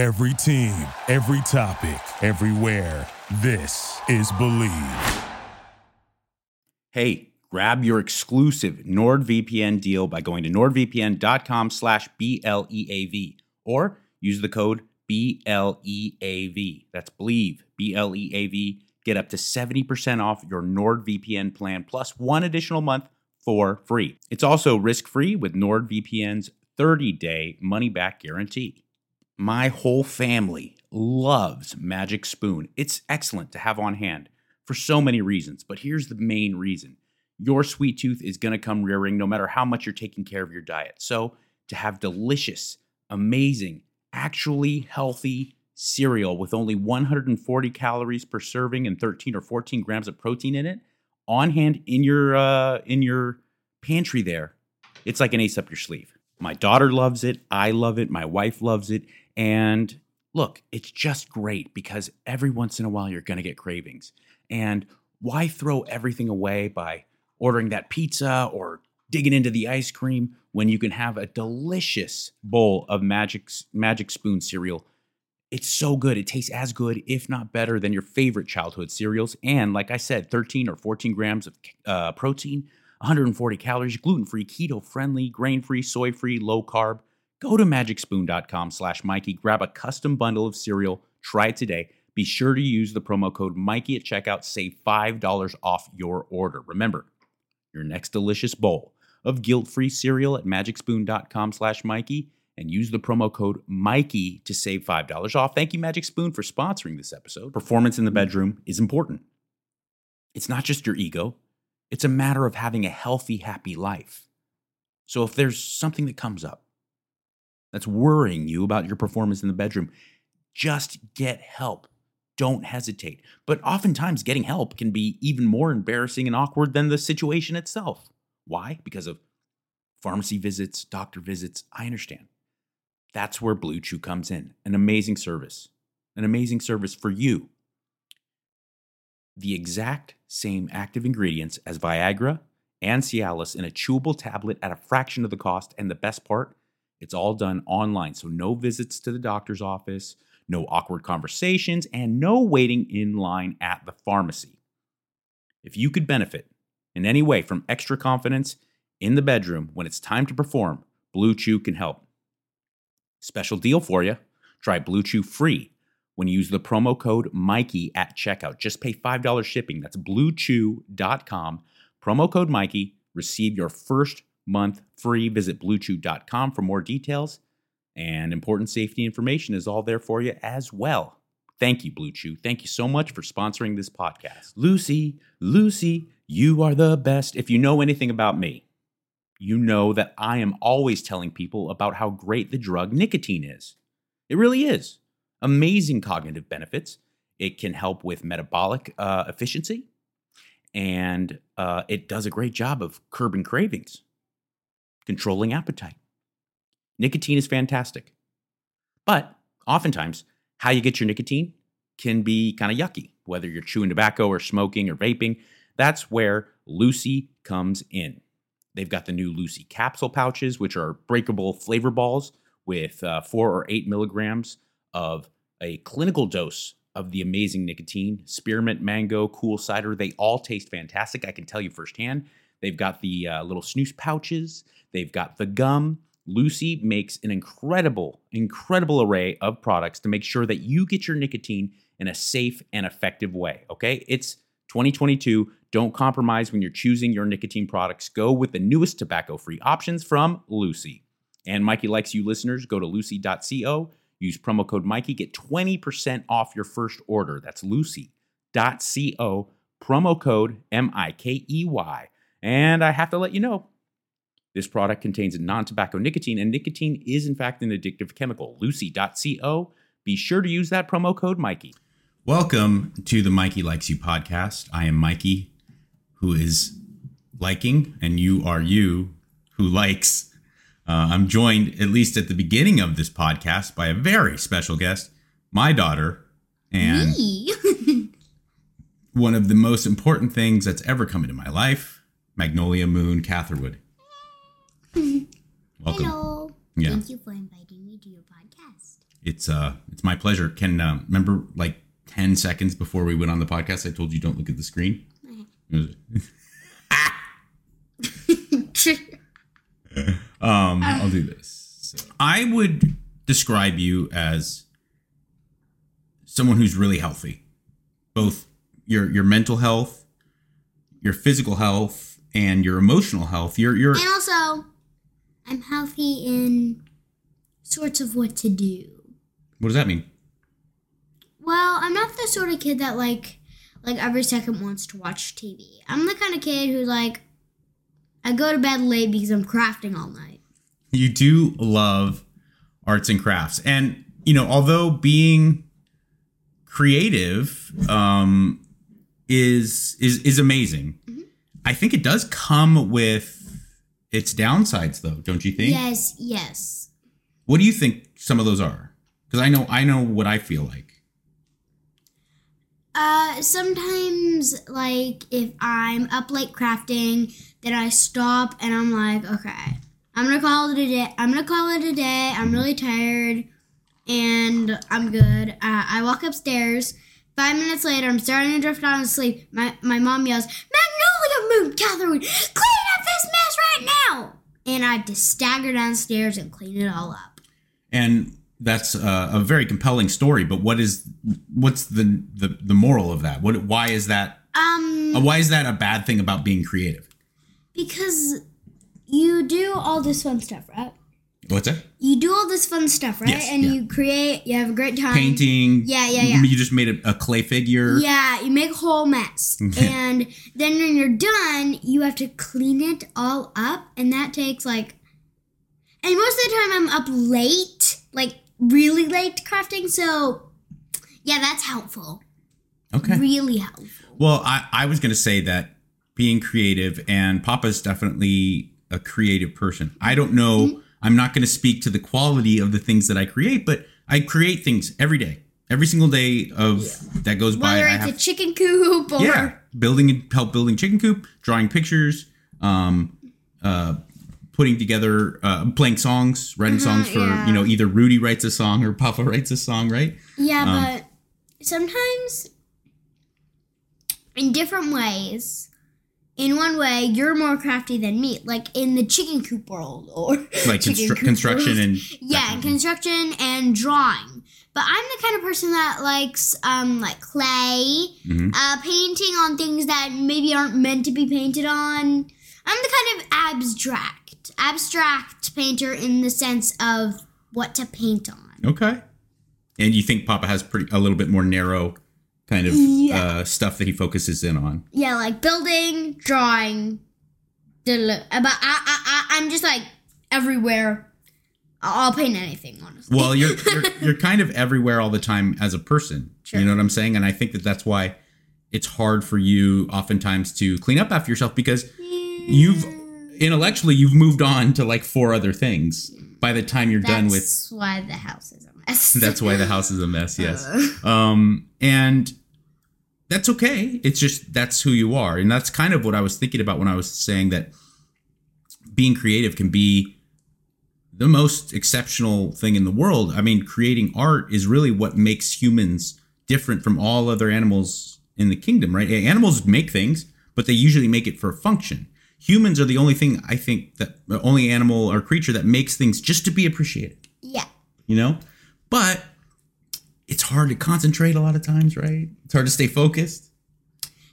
Every team, every topic, everywhere. This is Believe. Hey, grab your exclusive NordVPN deal by going to nordvpn.com slash BLEAV or use the code BLEAV. That's Believe, B-L-E-A-V. Get up to 70% off your NordVPN plan plus one additional month for free. It's also risk-free with NordVPN's 30-day money-back guarantee. My whole family loves Magic Spoon. It's excellent to have on hand for so many reasons, but here's the main reason. Your sweet tooth is going to come rearing no matter how much you're taking care of your diet. So, to have delicious, amazing, actually healthy cereal with only 140 calories per serving and 13 or 14 grams of protein in it on hand in your uh, in your pantry there, it's like an ace up your sleeve. My daughter loves it. I love it. My wife loves it. And look, it's just great because every once in a while you're going to get cravings. And why throw everything away by ordering that pizza or digging into the ice cream when you can have a delicious bowl of Magic Magic Spoon cereal? It's so good. It tastes as good, if not better, than your favorite childhood cereals. And like I said, 13 or 14 grams of uh, protein, 140 calories, gluten free, keto friendly, grain free, soy free, low carb. Go to magicspoon.com slash Mikey, grab a custom bundle of cereal, try it today. Be sure to use the promo code Mikey at checkout, save $5 off your order. Remember, your next delicious bowl of guilt-free cereal at magicspoon.com slash Mikey and use the promo code Mikey to save $5 off. Thank you, Magic Spoon, for sponsoring this episode. Performance in the bedroom is important. It's not just your ego, it's a matter of having a healthy, happy life. So if there's something that comes up, that's worrying you about your performance in the bedroom, just get help. Don't hesitate. But oftentimes, getting help can be even more embarrassing and awkward than the situation itself. Why? Because of pharmacy visits, doctor visits. I understand. That's where BlueChew comes in an amazing service, an amazing service for you. The exact same active ingredients as Viagra and Cialis in a chewable tablet at a fraction of the cost. And the best part, it's all done online. So, no visits to the doctor's office, no awkward conversations, and no waiting in line at the pharmacy. If you could benefit in any way from extra confidence in the bedroom when it's time to perform, BlueChew can help. Special deal for you. Try BlueChew free when you use the promo code Mikey at checkout. Just pay $5 shipping. That's bluechew.com. Promo code Mikey. Receive your first month free. Visit bluechew.com for more details. And important safety information is all there for you as well. Thank you, BlueChew. Thank you so much for sponsoring this podcast. Lucy, Lucy, you are the best. If you know anything about me, you know that I am always telling people about how great the drug nicotine is. It really is. Amazing cognitive benefits. It can help with metabolic uh, efficiency, and uh, it does a great job of curbing cravings, controlling appetite. Nicotine is fantastic. But oftentimes, how you get your nicotine can be kind of yucky, whether you're chewing tobacco or smoking or vaping. That's where Lucy comes in. They've got the new Lucy capsule pouches, which are breakable flavor balls with uh, four or eight milligrams of a clinical dose of the amazing nicotine. Spearmint, mango, cool cider, they all taste fantastic. I can tell you firsthand. They've got the uh, little snooze pouches, they've got the gum. Lucy makes an incredible, incredible array of products to make sure that you get your nicotine in a safe and effective way. Okay. It's 2022. Don't compromise when you're choosing your nicotine products. Go with the newest tobacco free options from Lucy. And Mikey Likes You listeners, go to lucy.co, use promo code Mikey, get 20% off your first order. That's lucy.co, promo code M I K E Y. And I have to let you know this product contains non tobacco nicotine, and nicotine is, in fact, an addictive chemical. Lucy.co. Be sure to use that promo code Mikey. Welcome to the Mikey Likes You podcast. I am Mikey, who is liking, and you are you who likes. Uh, I'm joined, at least at the beginning of this podcast, by a very special guest, my daughter, and one of the most important things that's ever come into my life, Magnolia Moon Catherwood. Welcome. Hello. Yeah. Thank you for inviting me to your podcast. It's uh, it's my pleasure. Can uh, remember like ten seconds before we went on the podcast, I told you don't look at the screen. um, I'll do this. So, I would describe you as someone who's really healthy, both your your mental health, your physical health, and your emotional health. You're you're And also, I'm healthy in sorts of what to do. what does that mean? Well, I'm not the sort of kid that like like every second wants to watch TV. I'm the kind of kid who's like I go to bed late because I'm crafting all night. you do love arts and crafts and you know although being creative um is is is amazing i think it does come with its downsides though don't you think Yes, yes. what do you think some of those are because i know i know what i feel like Uh sometimes like if I'm up late crafting, then I stop and I'm like, okay, I'm gonna call it a day. I'm gonna call it a day. I'm really tired and I'm good. Uh, I walk upstairs. Five minutes later, I'm starting to drift out of sleep. My my mom yells, "Magnolia Moon, Catherwood, clean up this mess right now!" And I just stagger downstairs and clean it all up. and that's uh, a very compelling story but what is what's the the, the moral of that what why is that Um, uh, why is that a bad thing about being creative because you do all this fun stuff, right? What's that You do all this fun stuff, right? Yes, and yeah. you create. You have a great time. painting. Yeah, yeah, yeah. You just made a, a clay figure. Yeah, you make a whole mess. and then when you're done, you have to clean it all up. And that takes like. And most of the time I'm up late, like really late crafting. So, yeah, that's helpful. Okay. Really helpful. Well, I, I was going to say that being creative, and Papa's definitely a creative person. I don't know. Mm-hmm. I'm not going to speak to the quality of the things that I create, but I create things every day. Every single day of that goes by, Whether I it's have a chicken coop or. yeah, building help building chicken coop, drawing pictures, um, uh, putting together, uh, playing songs, writing songs for yeah. you know either Rudy writes a song or Papa writes a song, right? Yeah, Um, but sometimes in different ways. In one way, you're more crafty than me, like in the chicken coop world, or Like constru- construction and yeah, and construction and drawing. But I'm the kind of person that likes um like clay, Mhm. uh, painting on things that maybe aren't meant to be painted on. I'm the kind of abstract, abstract painter in the sense of what to paint on. Okay. And you think Papa has pretty a little bit more narrow kind of Yeah. uh, stuff that he focuses in on. Yeah, like building, drawing, deli- but I, I, I, I'm just like everywhere. I'll paint anything, honestly. Well, you're, you're you're kind of everywhere all the time as a person. Sure. You know what I'm saying? And I think that that's why it's hard for you oftentimes to clean up after yourself because you've intellectually you've moved on to like four other things by the time you're done with That's why the house is a mess. that's why the house is a mess yes Uh. um and that's okay. It's just that's who you are. And that's kind of what i was thinking about when i was saying that being creative can be the most exceptional thing in the world. I mean creating art is really what makes humans different from all other animals in the kingdom right? Animals make things but they usually make it for a function. Humans are the only thing i think that the only animal or creature that makes things just to be appreciated. Yeah. you know? But it's hard to concentrate a lot of times right it's hard to stay focused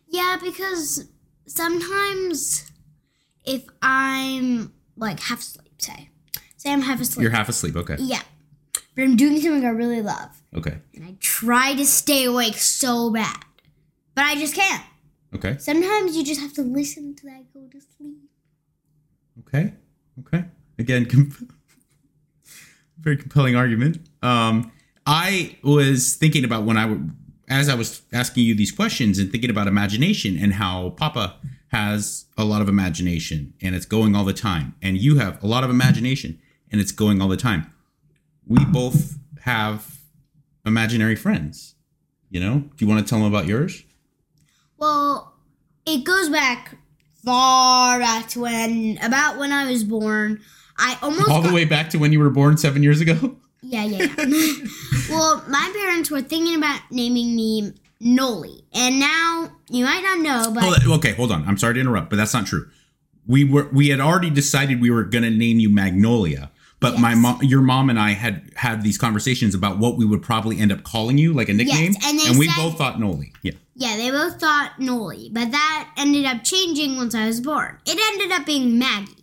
Yeah, because sometimes if I'm like half asleep, say, say I'm half asleep. you're half asleep okay yeah. But I'm doing something I really love. okay And I try to stay awake so bad. But I just can't. okay Sometimes you just have to listen to that go to sleep. okay okay again com- very compelling argument um i was thinking about when i as i was asking you these questions and thinking about imagination and how papa has a lot of imagination and it's going all the time. And you have a lot of imagination and it's going all the time. We both have imaginary friends you know? Do you want to tell them about yours? Well, it goes back far back to when, about when I was born. I almost all the got- way back to when you were born seven years ago? Yeah, yeah, yeah. well, my parents were thinking about naming me Noli, and now you might not know, but on, okay, hold on. I'm sorry to interrupt, but that's not true. We were we had already decided we were going to name you Magnolia, but my mom, your mom, and I had had these conversations about what we would probably end up calling you, like a nickname, and they we said- both thought Noli. Yeah, yeah, they both thought Noli, but that ended up changing once I was born. It ended up being Maggie.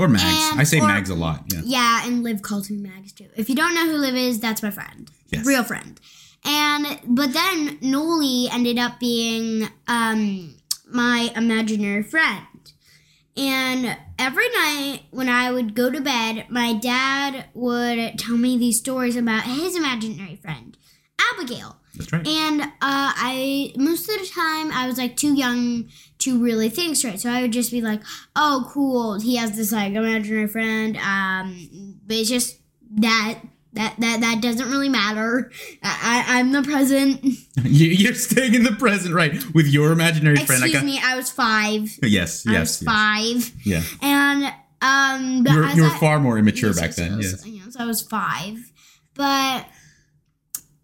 Or Mags. And- I say or- Mags a lot. Yeah, Yeah, and Liv calls me Mags too. If you don't know who Liv is, that's my friend, Yes. real friend. And but then Noli ended up being um, my imaginary friend. And every night when I would go to bed, my dad would tell me these stories about his imaginary friend, Abigail. That's right. And uh, I most of the time I was like too young to really think straight, so I would just be like, "Oh, cool, he has this like imaginary friend." Um, but it's just that that that that doesn't really matter. I, I I'm the present. You, you're staying in the present, right? With your imaginary friend. Excuse me, I was five. Yes, I yes, yes. five, Yeah. and um, but You were, you were I- far more immature Yes, back yes, then. Yes. yes, I was five. But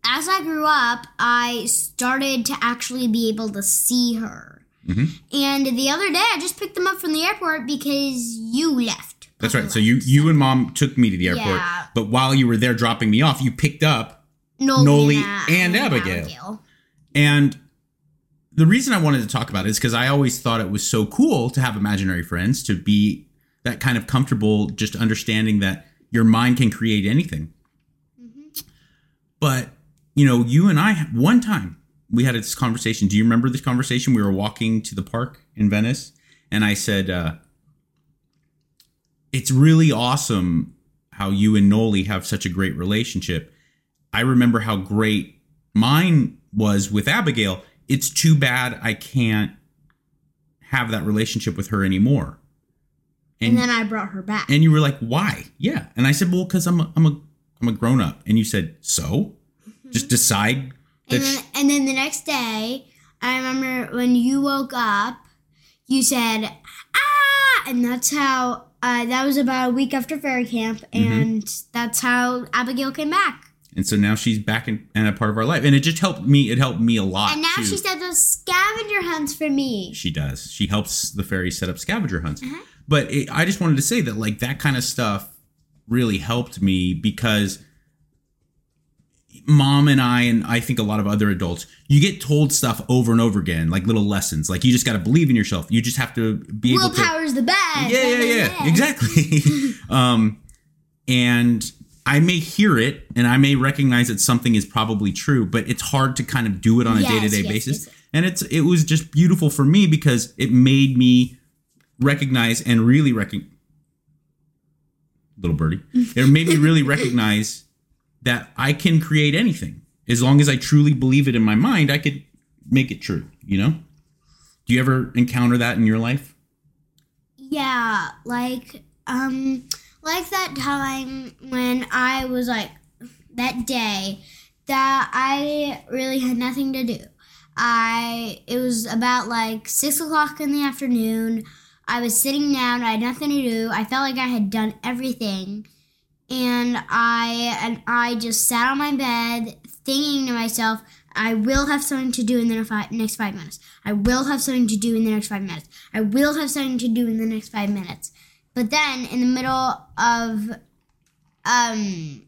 as I grew up, I started to actually be able to see her. Mhm. And the other day, I just picked them up from the airport because you left. That's right. So you you and mom took me to the airport, Yeah. but while you were there dropping me off, you picked up Noli, uh, and Abigail. And the reason I wanted to talk about it is because I always thought it was so cool to have imaginary friends, to be that kind of comfortable, just understanding that your mind can create anything. But, you know, you and I, one time we had this conversation. Do you remember this conversation? We were walking to the park in Venice, and I said, uh, It's really awesome how you and Noli have such a great relationship. I remember how great mine was with Abigail. It's too bad I can't have that relationship with her anymore. And then I brought her back. And you were like, "Why?" Yeah, and I said, "Well, because I'm a, I'm a I'm a grown up." And you said, "So, just decide that." And then, and then the next day, I remember when you woke up, you said, ah! And that's how, uh, that was about a week after fairy camp. Mm-hmm. And that's how Abigail came back. and so now she's back in, and a part of our life, and it just helped me. It helped me a lot. And now too. she set those scavenger hunts for me. She does. She helps the fairies set up scavenger hunts. Uh-huh. But it, I just wanted to say that like that kind of stuff really helped me because mom and I and I think a lot of other adults, you get told stuff over and over again, like little lessons. Like you just got to believe in yourself. You just have to be able to Willpower's the best. yeah, yeah, yeah, exactly. um, and I may hear it and I may recognize that something is probably true, but it's hard to kind of do it on a day to day basis. yes. And it's it was just beautiful for me because it made me recognize and really recognize little birdie. It made me really recognize that I can create anything as long as I truly believe it in my mind. I could make it true. You know. Do you ever encounter that in your life? Yeah, like um like that time when I was like that day that I really had nothing to do. I it was about like six o'clock in the afternoon. I was sitting down, I had nothing to do. I felt like I had done everything. And I and I just sat on my bed thinking to myself, I will have something to do in the next five minutes. I will have something to do in the next five minutes. I will have something to do in the next five minutes. But then, in the middle of um,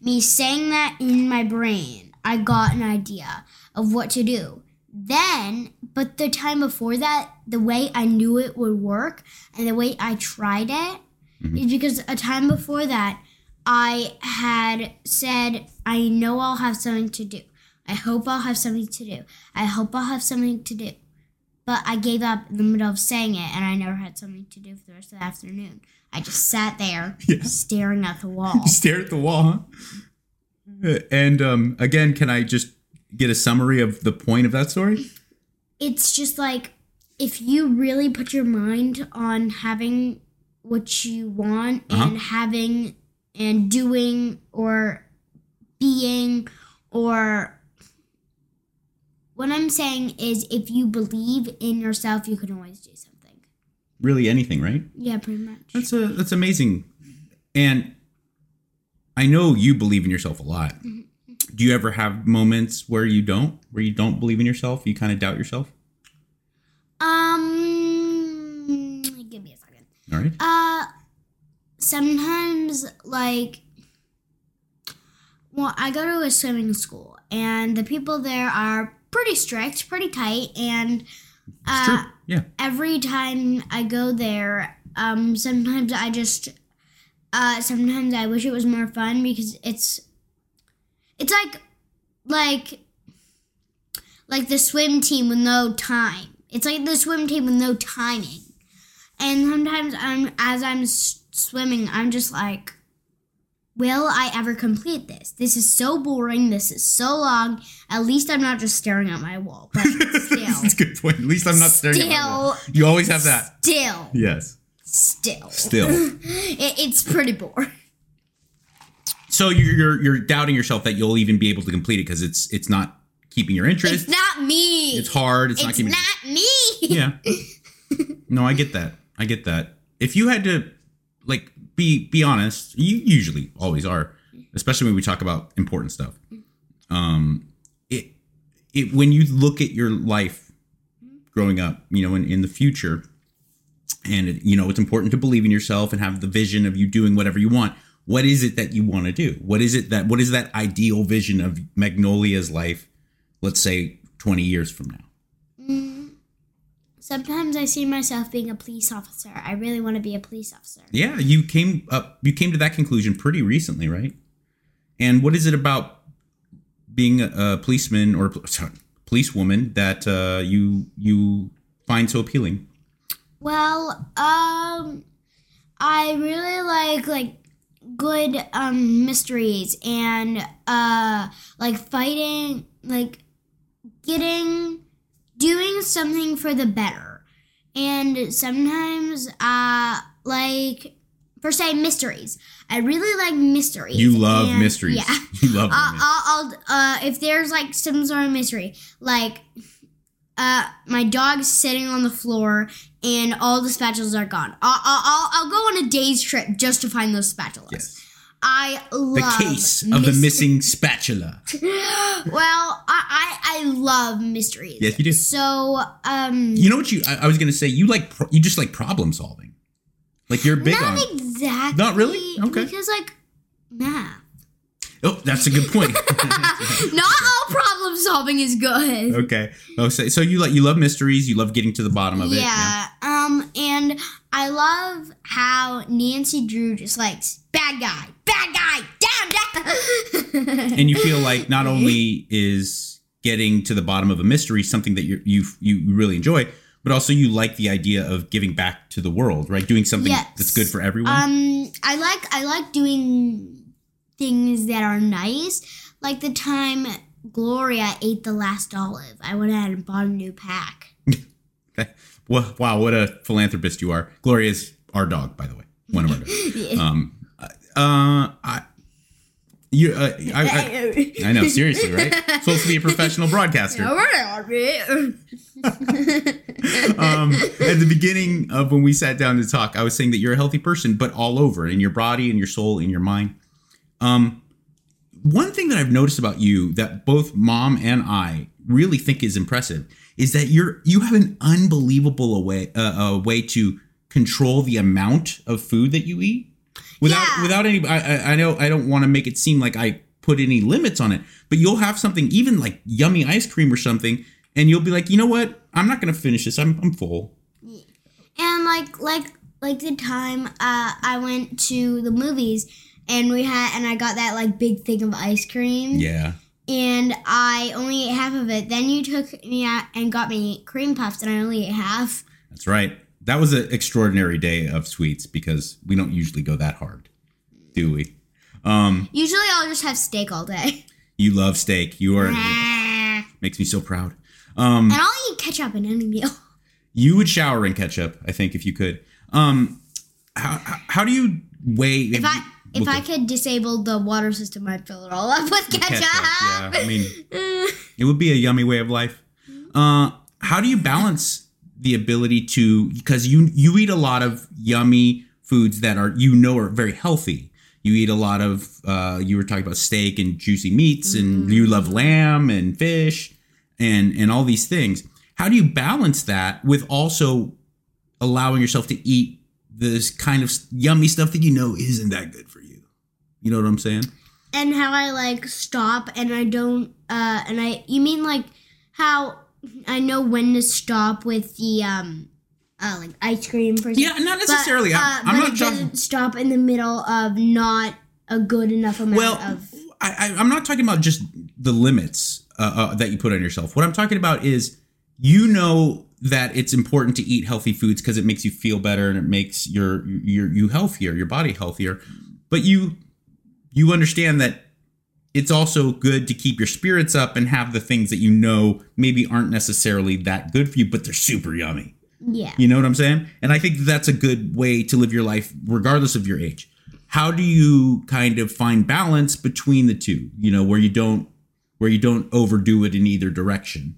me saying that in my brain, I got an idea of what to do. Then, but the time before that, the way I knew it would work and the way I tried it is because a time before that, I had said, I know I'll have something to do. I hope I'll have something to do. I hope I'll have something to do. But I gave up in the middle of saying it and I never had something to do for the rest of the afternoon. I just sat there Yeah. staring at the wall. stare at the wall. Huh? And um, again, can I just get a summary of the point of that story? it's just like if you really put your mind on having what you want Uh-huh. and having and doing or being or what I'm saying is if you believe in yourself, you can always do something. Really, anything, right? Yeah, pretty much. That's a that's amazing. And I know you believe in yourself a lot. Do you ever have moments where you don't, where you don't believe in yourself? You kind of doubt yourself. Um, give me a second. All right. Uh, sometimes like, well, I go to a swimming school, and the people there are pretty strict, pretty tight, and uh. Yeah. every time I go there, um, sometimes I just, uh, sometimes I wish it was more fun because it's, it's like, like, like the swim team with no time. It's like the swim team with no timing, and sometimes I'm as I'm s- swimming, I'm just like, will I ever complete this? This is so boring. This is so long. At least I'm not just staring at my wall. But still, That's a good point. At least I'm not staring at my wall. Still- You always have that. still, Yes. still, Still. it, it's pretty boring. so you're, you're you're doubting yourself that you'll even be able to complete it because it's it's not keeping your interest. It's not me. It's hard. It's, not keeping me. It's keeping. not me. yeah. No, I get that. I get that. If you had to, like, be be honest, you usually always are, especially when we talk about important stuff. Um, it it when you look at your life growing up, you know, in, in the future, and it, you know, it's important to believe in yourself and have the vision of you doing whatever you want. What is it that you want to do? What is it that what is that ideal vision of Magnolia's life? Let's say twenty years from now. Sometimes I see myself being a police officer. I really want to be a police officer. Yeah, you came up you came to that conclusion pretty recently, right? And what is it about being a, a policeman or sorry, policewoman that uh, you you find so appealing? Well, um, I really like like good um mysteries and uh like fighting like getting doing something for the better. And sometimes uh like per se mysteries. I really like mysteries. You love and- mysteries. Yeah. You love them. I'll, I'll uh, if there's like some sort of mystery, like uh, my dog's sitting on the floor and all the spatulas are gone. I'll, I'll, I'll, I'll go on a day's trip just to find those spatulas. Yes. I The case of the missing spatula. Well, I, I I love mysteries. Yes, you do. So um, You know what you? I, I was gonna say you like pro- you just like problem solving. Like you're big not on. exactly. Not really? Okay. Because like math. Oh, that's a good point. Not all problem solving is good. okay. Oh, so, so you like you love mysteries. You love getting to the bottom of it. Yeah. Um, and I love how Nancy Drew just likes bad guy, bad guy, down. and you feel like not only is getting to the bottom of a mystery something that you you you really enjoy, but also you like the idea of giving back to the world, right? Doing something Yes. that's good for everyone. um, I like I like doing things that are nice. Like the time Gloria ate the last olive, I went ahead and bought a new pack. Well, wow, what a philanthropist you are. Gloria is our dog, by the way, one of our dogs. Um, uh, I, you, uh, I, I, I know, seriously, right? Supposed to be a professional broadcaster. um, at the beginning of when we sat down to talk, I was saying that you're a healthy person, but all over in your body, in your soul, in your mind. Um, one thing that I've noticed about you that both mom and I really think is impressive is that you're you have an unbelievable way uh, uh, way to control the amount of food that you eat without Yeah. without any. I, I- I know I don't want to make it seem like I put any limits on it, but you'll have something even like yummy ice cream or something, and you'll be like, you know what? I'm not gonna finish this. I'm I'm full. And like like like the time uh, I went to the movies and we had and I got that like big thing of ice cream. Yeah. And I only ate half of it. Then you took me out and got me cream puffs and I only ate half. That's right. That was an extraordinary day of sweets because we don't usually go that hard, do we? Um, Usually I'll just have steak all day. you love steak. You are and makes me so proud. Um, I'll eat ketchup in any meal. you would shower in ketchup, I think, if you could. Um, how, how, how do you weigh? If I if I could disable the water system, I'd fill it all up with ketchup. yeah, I mean, it would be a yummy way of life. Uh, how do you balance the ability to because you you eat a lot of yummy foods that are you know are very healthy. You eat a lot of. Uh, you were talking about steak and juicy meats, and you love lamb and fish, and and all these things. How do you balance that with also allowing yourself to eat this kind of yummy stuff that you know isn't that good for you? You know what I'm saying? and how I like stop and I don't uh and I you mean like how I know when to stop with the um uh like ice cream for Yeah, not necessarily. But, uh, I'm, not talking. doesn't stop in the middle of not a good enough amount Well, of I, I, I'm not talking about just the limits uh, uh, that you put on yourself. What I'm talking about is you know that it's important to eat healthy foods because it makes you feel better and it makes your your you healthier, your body healthier. But you you understand that it's also good to keep your spirits up and have the things that you know maybe aren't necessarily that good for you, but they're super yummy. yeah. You know what I'm saying? And I think that's a good way to live your life, regardless of your age. How do you kind of find balance between the two? You know, where you don't where you don't overdo it in either direction.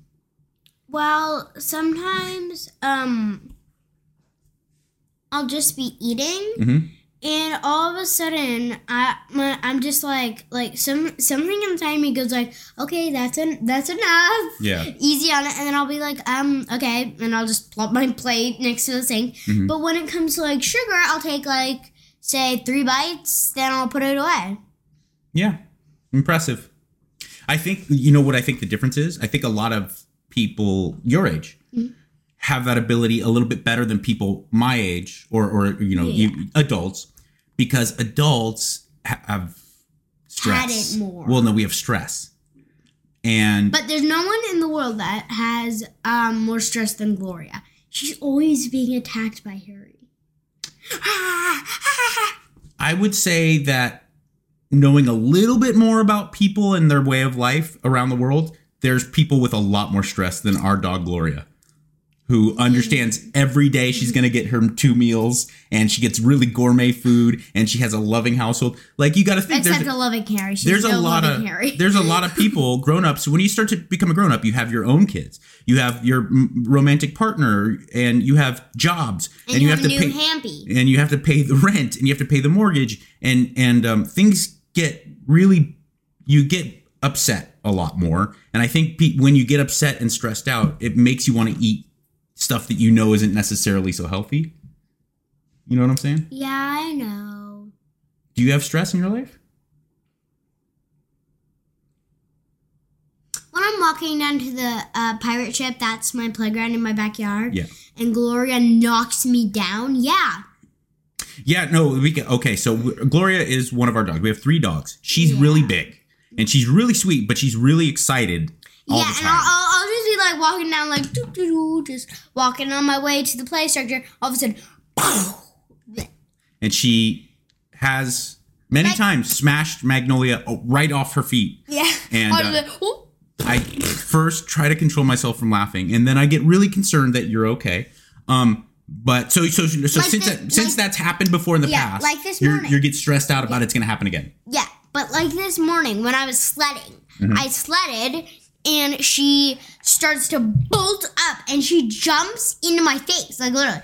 Well, sometimes um I'll just be eating Mhm. and all of a sudden I my, I'm just like like some something inside me goes like, "Okay, that's en- that's enough." Yeah. Easy on it and then I'll be like, "Um, okay." And I'll just plop my plate next to the sink. Mhm. But when it comes to like sugar, I'll take like say 3 bites, then I'll put it away. Yeah. Impressive. I think you know what I think the difference is? I think a lot of people your age have that ability a little bit better than people my age or or you know, you, adults because adults ha- have stress. it more. Well, no, we have stress. And But there's no one in the world that has um, more stress than Gloria. She's always being attacked by Harry. I would say that knowing a little bit more about people and their way of life around the world, there's people with a lot more stress than our dog Gloria, who understands every day she's going to get her two meals and she gets really gourmet food and she has a loving household. Like you got to think Except there's a loving Harry. She's there's no a lot loving of Harry. there's a lot of people grown ups when you start to become a grown up you have your own kids you have your romantic partner and you have jobs and, you, have, to a new pay Hampy. and you have to pay the rent and you have to pay the mortgage and and um, things get really you get upset a lot more and i think pe- when you get upset and stressed out it makes you want to eat stuff that you know isn't necessarily so healthy you know what i'm saying Yeah, I know. do you have stress in your life When I'm walking down to the uh, pirate ship, that's my playground in my backyard. Yeah. And Gloria knocks me down. Yeah. Yeah, no, we can. Okay, so Gloria is one of our dogs. We have three dogs. She's really big and she's really sweet, but she's really excited all yeah, the and time. I'll, I'll, I'll just be like walking down, like, doo, doo, doo, just walking on my way to the play structure. All of a sudden, and she has many Like- times smashed Magnolia oh, right off her feet. yeah. And, uh. I first try to control myself from laughing, and then I get really concerned that you're okay. Um, but so so so Like since this- that, since like- that's happened before in the Yeah, past, like this you're morning. you get stressed out about it's going to happen again. Yeah, but like this morning when I was sledding, Mm-hmm. I sledded and she starts to bolt up and she jumps into my face, like literally.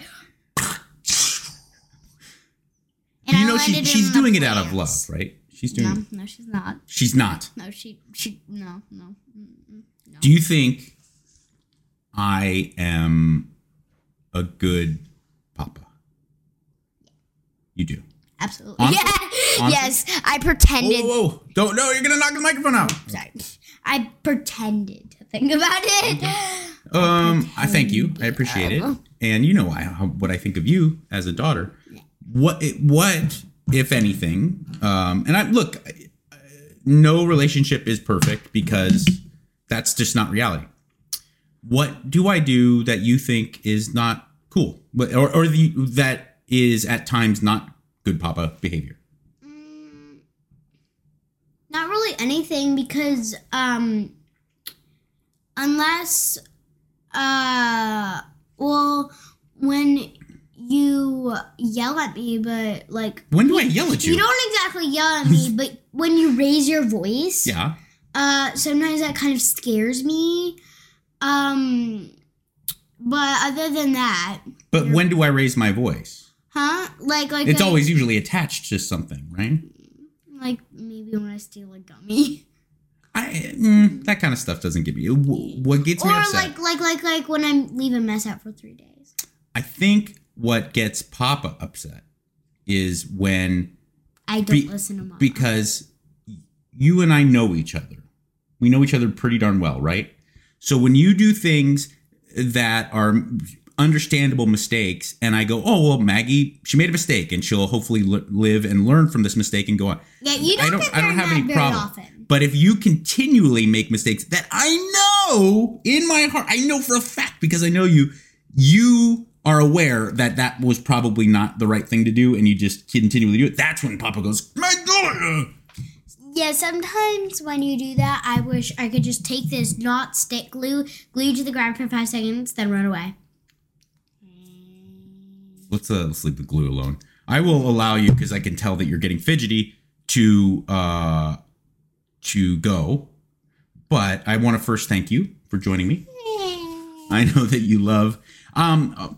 And you know she she's doing it out of love, right? She's doing. No, it. no, she's not. She's not. No, she, she, no, no. Do you think I am a good papa? You do. Absolutely. Honestly? Yeah. Honestly? Yes, I pretended. Whoa, whoa, whoa! Don't no! You're gonna knock the microphone out. Sorry, I pretended to think about it. Um, I thank you. I appreciate it. And you know I, how, what I think of you as a daughter. What what if anything? Um, and I look, no relationship is perfect because that's just not reality. What do I do that you think is not cool, or or the that is at times not good papa behavior? Not really anything because um unless uh well when you yell at me but like When do I yell at you? you don't exactly yell at me but when you raise your voice yeah. uh sometimes that kind of scares me um but other than that But when do I raise my voice? Huh like like It's I- always usually attached to something, right? Like maybe when I steal a gummy. I mm, that kind of stuff doesn't get me. What gets Or me upset? Or like like like like when I leave a mess out for three days. I think what gets Papa upset is when I don't Be- listen to mom. because you and I know each other. We know each other pretty darn well, right? So when you do things that are understandable mistakes, and I go, "Oh well, Maggie, she made a mistake, and she'll hopefully li- live and learn from this mistake and go on." yeah, you don't. I don't. I don't have any very problem. Often. But if you continually make mistakes that I know in my heart, I know for a fact because I know you, you are aware that that was probably not the right thing to do, and you just continually do it. That's when Papa goes, "My daughter." Yeah, sometimes when you do that, I wish I could just take this not stick glue, glue to the ground for five seconds, then run away. Let's uh, let's leave the glue alone. I will allow you because I can tell that you're getting fidgety to uh to go. But I want to first thank you for joining me. I know that you love um uh,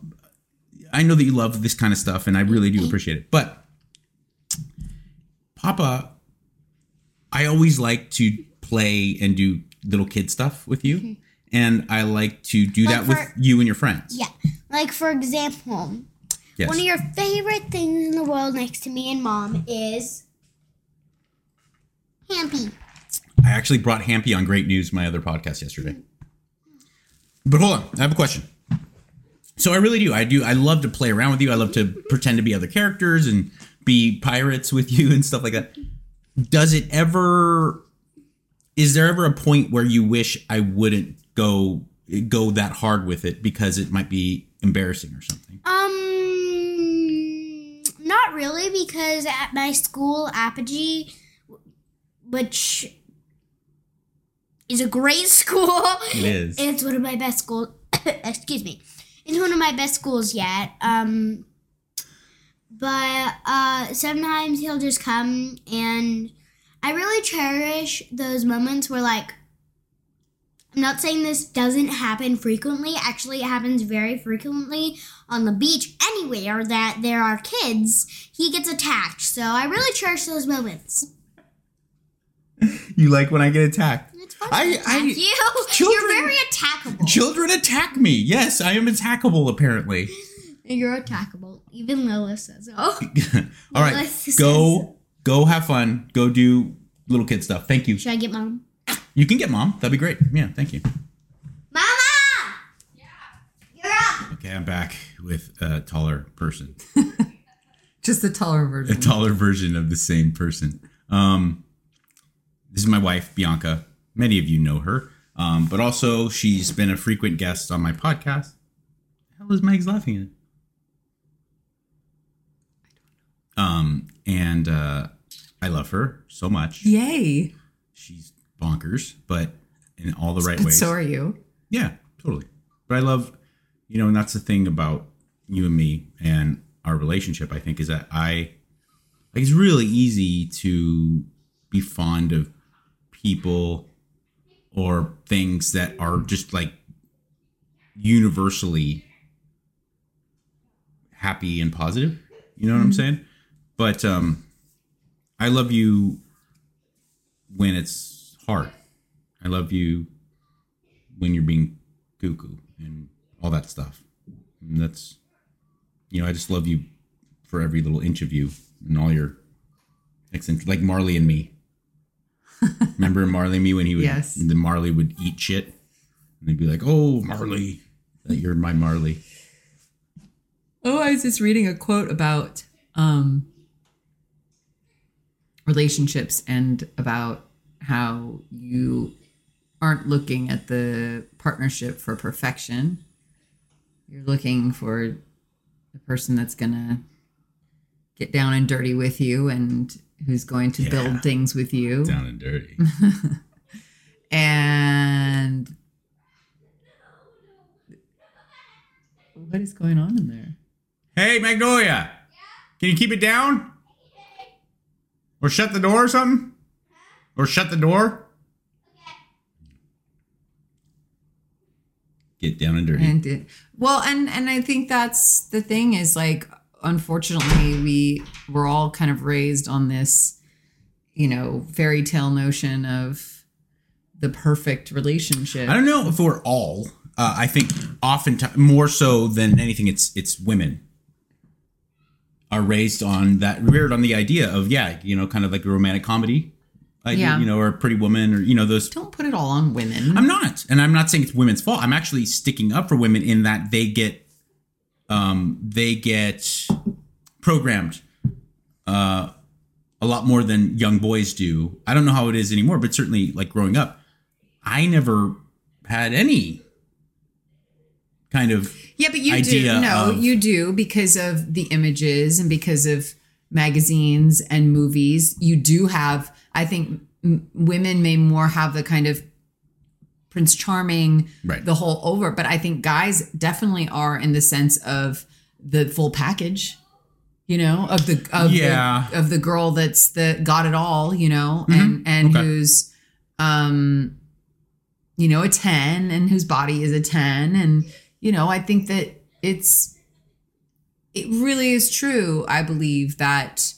I know that you love this kind of stuff and I really do appreciate it. But Papa I always like to play and do little kid stuff with you. And I like to do Like that with you and your friends. Yeah, like for example, Yes. one of your favorite things in the world next to me and mom is Hampy. I actually brought Hampy on Great News, my other podcast yesterday. But hold on, I have a question. So I really do. I do. I love to play around with you. I love to pretend to be other characters and be pirates with you and stuff like that. Does it ever? Is there ever a point where you wish I wouldn't go go that hard with it because it might be embarrassing or something? Um, not really, because at my school, Apogee, which is a great school, It is. it's one of my best schools. excuse me, it's one of my best schools yet. Um, but uh, sometimes he'll just come, and I really cherish those moments where, like, I'm not saying this doesn't happen frequently. Actually, it happens very frequently on the beach anywhere that there are kids. He gets attacked. So I really cherish those moments. You like when I get attacked? It's fun I- attack I- you. children- You're very attackable. Children attack me. Yes, I am attackable. Apparently. You're attackable. Even Lilith says so. All right, Melissa go go have fun. Go do little kid stuff. Thank you. Should I get mom? You can get mom. That'd be great. Yeah, thank you. Mama! Yeah. You're up. Okay, I'm back with a taller person, Just the taller version. a taller version of the same person. Um, this is my wife Bianca. Many of you know her, um, but also she's been a frequent guest on my podcast. The hell is Meg's laughing at? Um, and uh, I love her so much. Yay. she's bonkers, but in all the right But ways. so are you. Yeah, totally. But I love, you know, and that's the thing about you and me and our relationship. I think is that I, like, it's really easy to be fond of people or things that are just like universally happy and positive. You know what I'm saying? But um, I love you when it's hard. I love you when you're being cuckoo and all that stuff. And that's, you know, I just love you for every little inch of you and all your eccentric, like Marley and me. Remember Marley and me when he would, Yes. the Marley would eat shit and they'd be like, oh, Marley, that you're my Marley. Oh, I was just reading a quote about um, relationships and about how you aren't looking at the partnership for perfection. You're looking for the person that's going to get down and dirty with you and who's going to Yeah. build things with you. Down and dirty. And what is going on in there? hey, Magnolia, can you keep it down? Or shut the door or something? Or shut the door? Get down and dirty. and it, well and and i think that's the thing is like unfortunately we we're all kind of raised on this you know, fairy tale notion of the perfect relationship. I don't know if we're all. Uh, I think oftentimes more so than anything, it's it's women are raised on that reared on the idea of yeah, you know, kind of like a romantic comedy, idea, Yeah. you know, or Pretty Woman, or you know those. Don't put it all on women. I'm not, and I'm not saying it's women's fault. I'm actually sticking up for women in that they get, um, they get programmed, uh, a lot more than young boys do. I don't know how it is anymore, but certainly like growing up, I never had any kind of Yeah, but you do. No, of- you do because of the images and because of magazines and movies. You do have, I think, m- women may more have the kind of Prince Charming, Right. the whole over. But I think guys definitely are in the sense of the full package. You know, of the of Yeah. the of the girl that's the got it all. You know, and and Okay. who's um you know, a 10 and whose body is a 10. And, you know, I think that it's, it really is true, I believe, that,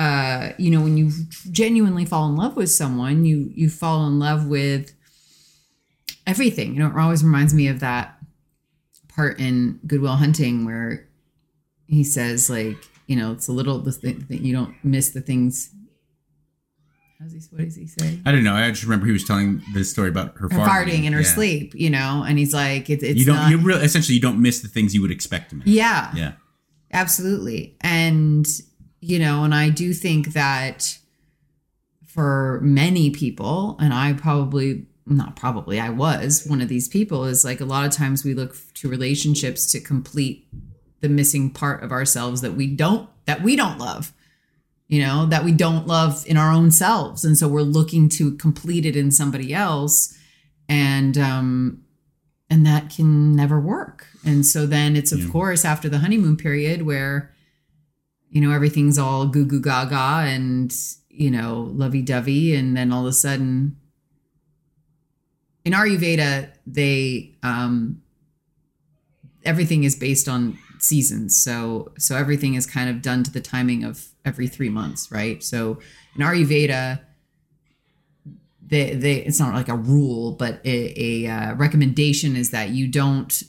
uh, you know, when you genuinely fall in love with someone, you, you fall in love with everything. You know, it always reminds me of that part in Good Will Hunting where he says, like, you know, it's a little, the thing that you don't miss the things. How's he, what does he say? I don't know. I just remember he was telling this story about her, her farting in her Yeah. sleep, you know, and he's like, it, it's You don't. not, you really essentially you don't miss the things you would expect to miss. yeah, Yeah. absolutely. And, you know, and I do think that for many people, and I probably, not probably, I was one of these people, is like a lot of times we look to relationships to complete the missing part of ourselves that we don't, that we don't love. You know, that we don't love in our own selves. And so we're looking to complete it in somebody else. And um, and that can never work. And so then it's of Yeah. course after the honeymoon period where you know everything's all goo goo gaga and you know lovey dovey, and then all of a sudden in Ayurveda they um, everything is based on seasons. So so everything is kind of done to the timing of every three months, right? So in Ayurveda they, they it's not like a rule, but a, a uh, recommendation is that you don't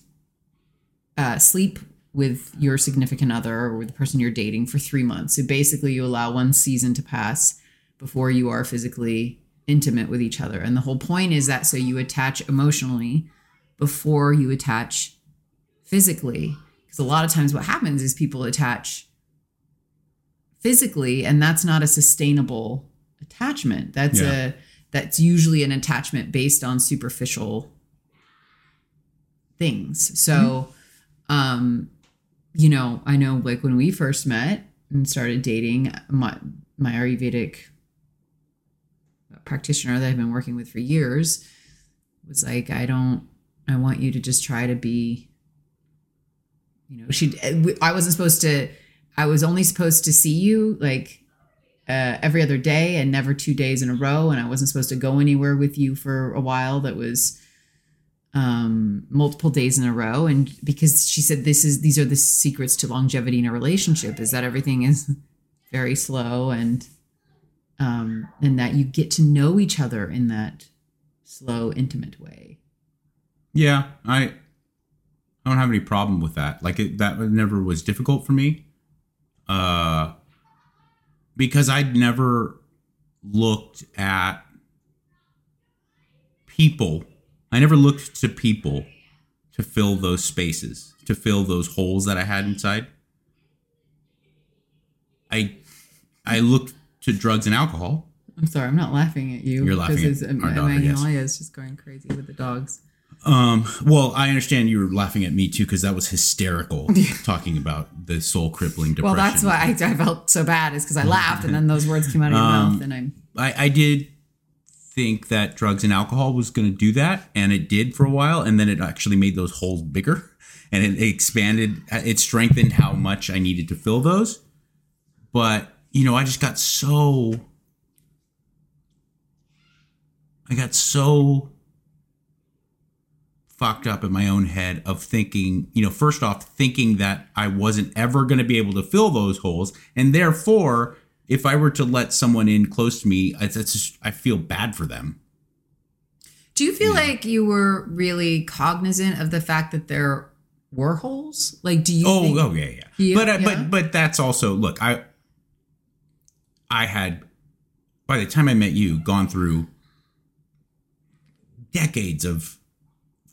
uh, sleep with your significant other or with the person you're dating for three months. So basically, you allow one season to pass before you are physically intimate with each other. And the whole point is that so you attach emotionally before you attach physically. Because a lot of times, what happens is people attach physically, and that's not a sustainable attachment. That's Yeah. a that's usually an attachment based on superficial things. So, um, you know, I know like when we first met and started dating, my my Ayurvedic practitioner that I've been working with for years was like, I don't, I want you to just try to be, you know, she, I wasn't supposed to, I was only supposed to see you like uh, every other day and never two days in a row. And I wasn't supposed to go anywhere with you for a while that was um, multiple days in a row. And because she said, this is, these are the secrets to longevity in a relationship is that everything is very slow and, um, and that you get to know each other in that slow, intimate way. Yeah, I I don't have any problem with that. Like it, that never was difficult for me. Uh because I'd never looked at people. I never looked to people to fill those spaces, to fill those holes that I had inside. I I looked to drugs and alcohol. I'm sorry, I'm not laughing at you. You're laughing because at our daughter, yes. Magnolia is just going crazy with the dogs. Um, well, I understand you were laughing at me too because that was hysterical talking about the soul crippling depression. Well, that's why I, I felt so bad is because I laughed and then those words came out of your Um, mouth and I'm I, I did think that drugs and alcohol was going to do that, and it did for a while, and then it actually made those holes bigger, and it expanded, it strengthened how much I needed to fill those. But you know, I just got so, I got so fucked up in my own head of thinking, you know, first off, thinking that I wasn't ever going to be able to fill those holes, and therefore if I were to let someone in close to me, it's just, I feel bad for them. Do you feel like you were really cognizant of the fact that there were holes? Like, do you? Oh, think- oh yeah, yeah. Yeah, but uh, yeah. but but that's also look. I I had by the time I met you, gone through decades of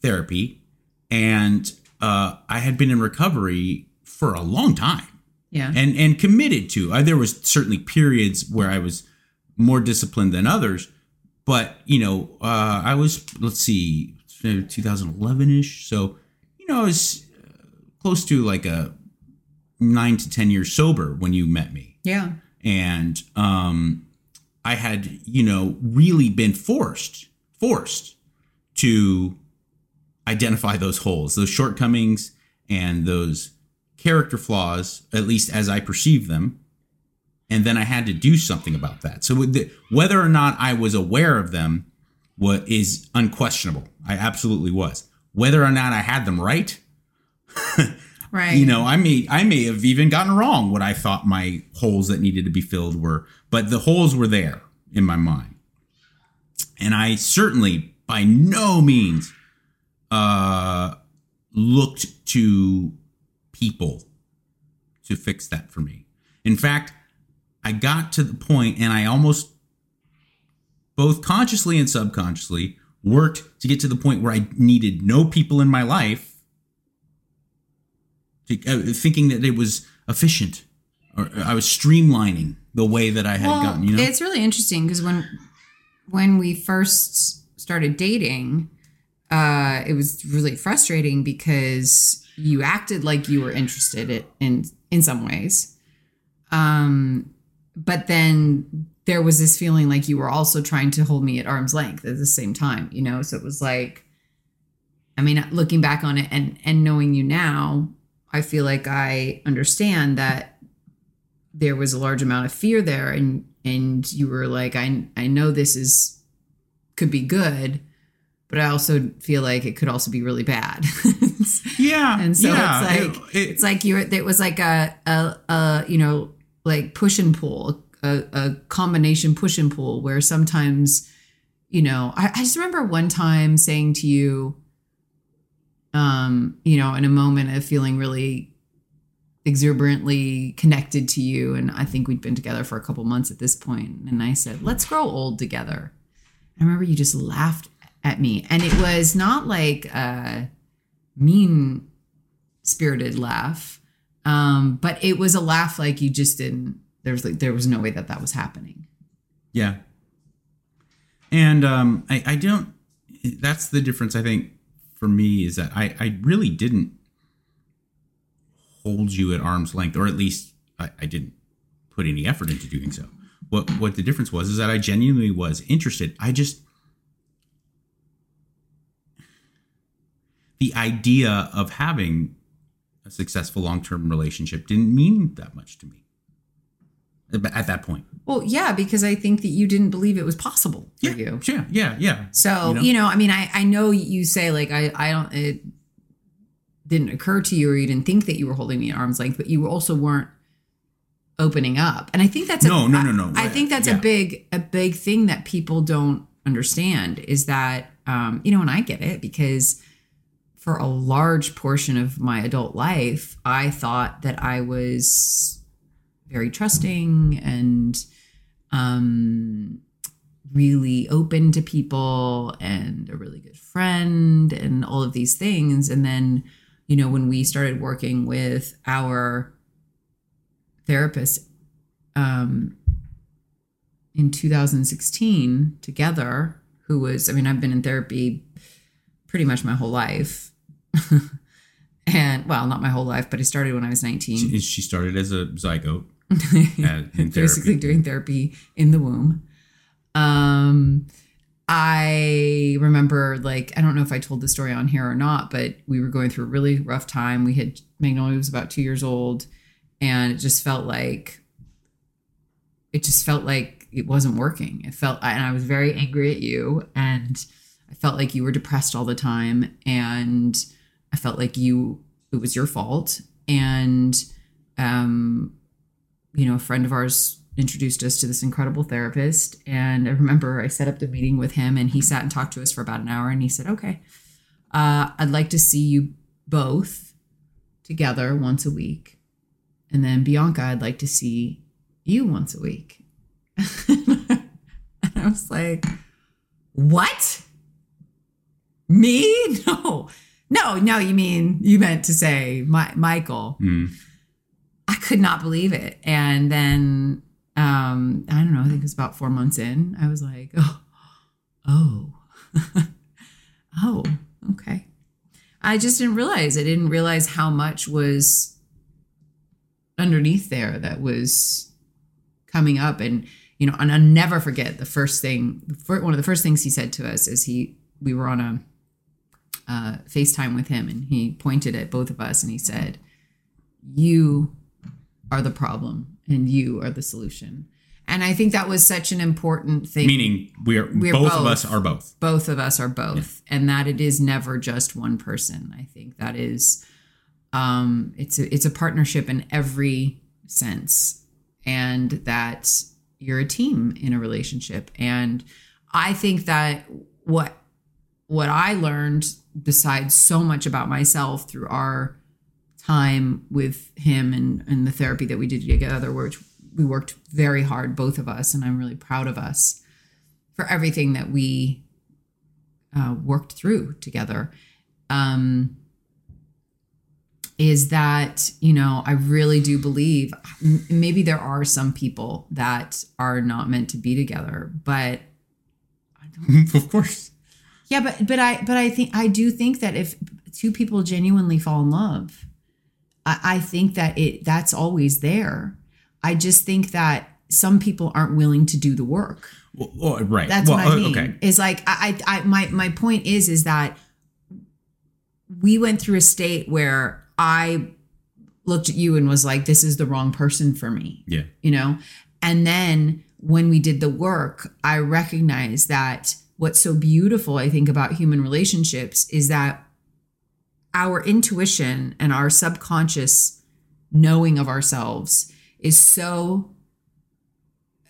therapy, and uh, I had been in recovery for a long time yeah. and and committed to. Uh, there was certainly periods where I was more disciplined than others, but you know, uh, I was let's see, 2011 ish. So you know, I was uh, close to like a nine to ten years sober when you met me, yeah. and um, I had you know really been forced forced to identify those holes, those shortcomings, and those character flaws, at least as I perceive them. And then I had to do something about that. So the, whether or not I was aware of them what is unquestionable. I absolutely was. Whether or not I had them right, Right. you know, I may I may have even gotten wrong what I thought my holes that needed to be filled were, but the holes were there in my mind. And I certainly by no means uh looked to people to fix that for me. In fact, I got to the point and I almost both consciously and subconsciously worked to get to the point where I needed no people in my life to, uh, thinking that it was efficient or I was streamlining the way that I had well, gotten, you know. it's really interesting because when when we first started dating, uh, it was really frustrating because you acted like you were interested in in, some ways, um, but then there was this feeling like you were also trying to hold me at arm's length at the same time, you know. So it was like, I mean, looking back on it and and knowing you now, I feel like I understand that there was a large amount of fear there and and you were like I I know this is could be good but I also feel like it could also be really bad. yeah. and so yeah, it's like it- it- it's like you're it was like a a, a you know like push and pull a, a combination push and pull where sometimes you know I, I just remember one time saying to you um you know in a moment of feeling really exuberantly connected to you and i think we'd been together for a couple months at this point and i said let's grow old together i remember you just laughed at me and it was not like a mean spirited laugh um but it was a laugh like you just didn't there was like there was no way that that was happening Yeah. And um, I, I don't, that's the difference, I think, for me is that I, I really didn't hold you at arm's length, or at least I, I didn't put any effort into doing so. What, what the difference was is that I genuinely was interested. I just, the idea of having a successful long term relationship didn't mean that much to me at that point. well yeah because i think that you didn't believe it was possible for you Yeah, yeah, yeah. So, You know? you know, I mean, I, I know you say like, I, I don't, it didn't occur to you or you didn't think that you were holding me at arm's length, but you also weren't opening up. And I think that's, a, No, no, no, no. I, I think that's Yeah. a big, a big thing that people don't understand is that, um, you know, and I get it because for a large portion of my adult life, I thought that I was very trusting and, um, really open to people and a really good friend and all of these things. And then you know when we started working with our therapist um in 2016 together who was i mean i've been in therapy pretty much my whole life and well not my whole life but i started when i was 19 She, she started as a zygote at, basically doing therapy in the womb. Um, I remember like I don't know if I told the story on here or not, but we were going through a really rough time. We had Magnolia was about two years old, and it just felt like it just felt like it wasn't working. It felt and I was very angry at you, and I felt like you were depressed all the time, and I felt like you it was your fault, and um you know, a friend of ours introduced us to this incredible therapist. And I remember I set up the meeting with him, and he sat and talked to us for about an hour. And he said, "Okay, uh, I'd like to see you both together once a week, and then Bianca, I'd like to see you once a week." and I was like, "What? Me? No." No, no, you mean you meant to say my, Michael. Mm. I could not believe it. And then um, I don't know, I think it was about four months in, I was like, oh, oh, oh, okay. I just didn't realize. I didn't realize how much was underneath there that was coming up. And, you know, and I'll never forget the first thing, one of the first things he said to us is he, we were on a, uh, FaceTime with him and he pointed at both of us and he said, You are the problem and you are the solution. And I think that was such an important thing. Meaning we are We're both, of us are both. both of us are both, and that it is never just one person. I think that is, um, it's a, it's a partnership in every sense, and that you're a team in a relationship. And I think that what what I learned, besides so much about myself through our time with him and, and the therapy that we did together, which we worked very hard, both of us, and I'm really proud of us for everything that we uh, worked through together. Um, is that you know I really do believe maybe there are some people that are not meant to be together, but of course. Yeah, but but I but I think I do think that if two people genuinely fall in love, I, I think that it that's always there. I just think that some people aren't willing to do the work. Well, right. That's well, what I uh, mean. Okay. Is like I, I I my my point is is that we went through a state where I looked at you and was like, this is the wrong person for me Yeah. you know and then when we did the work i recognized that what's so beautiful i think about human relationships is that our intuition and our subconscious knowing of ourselves is so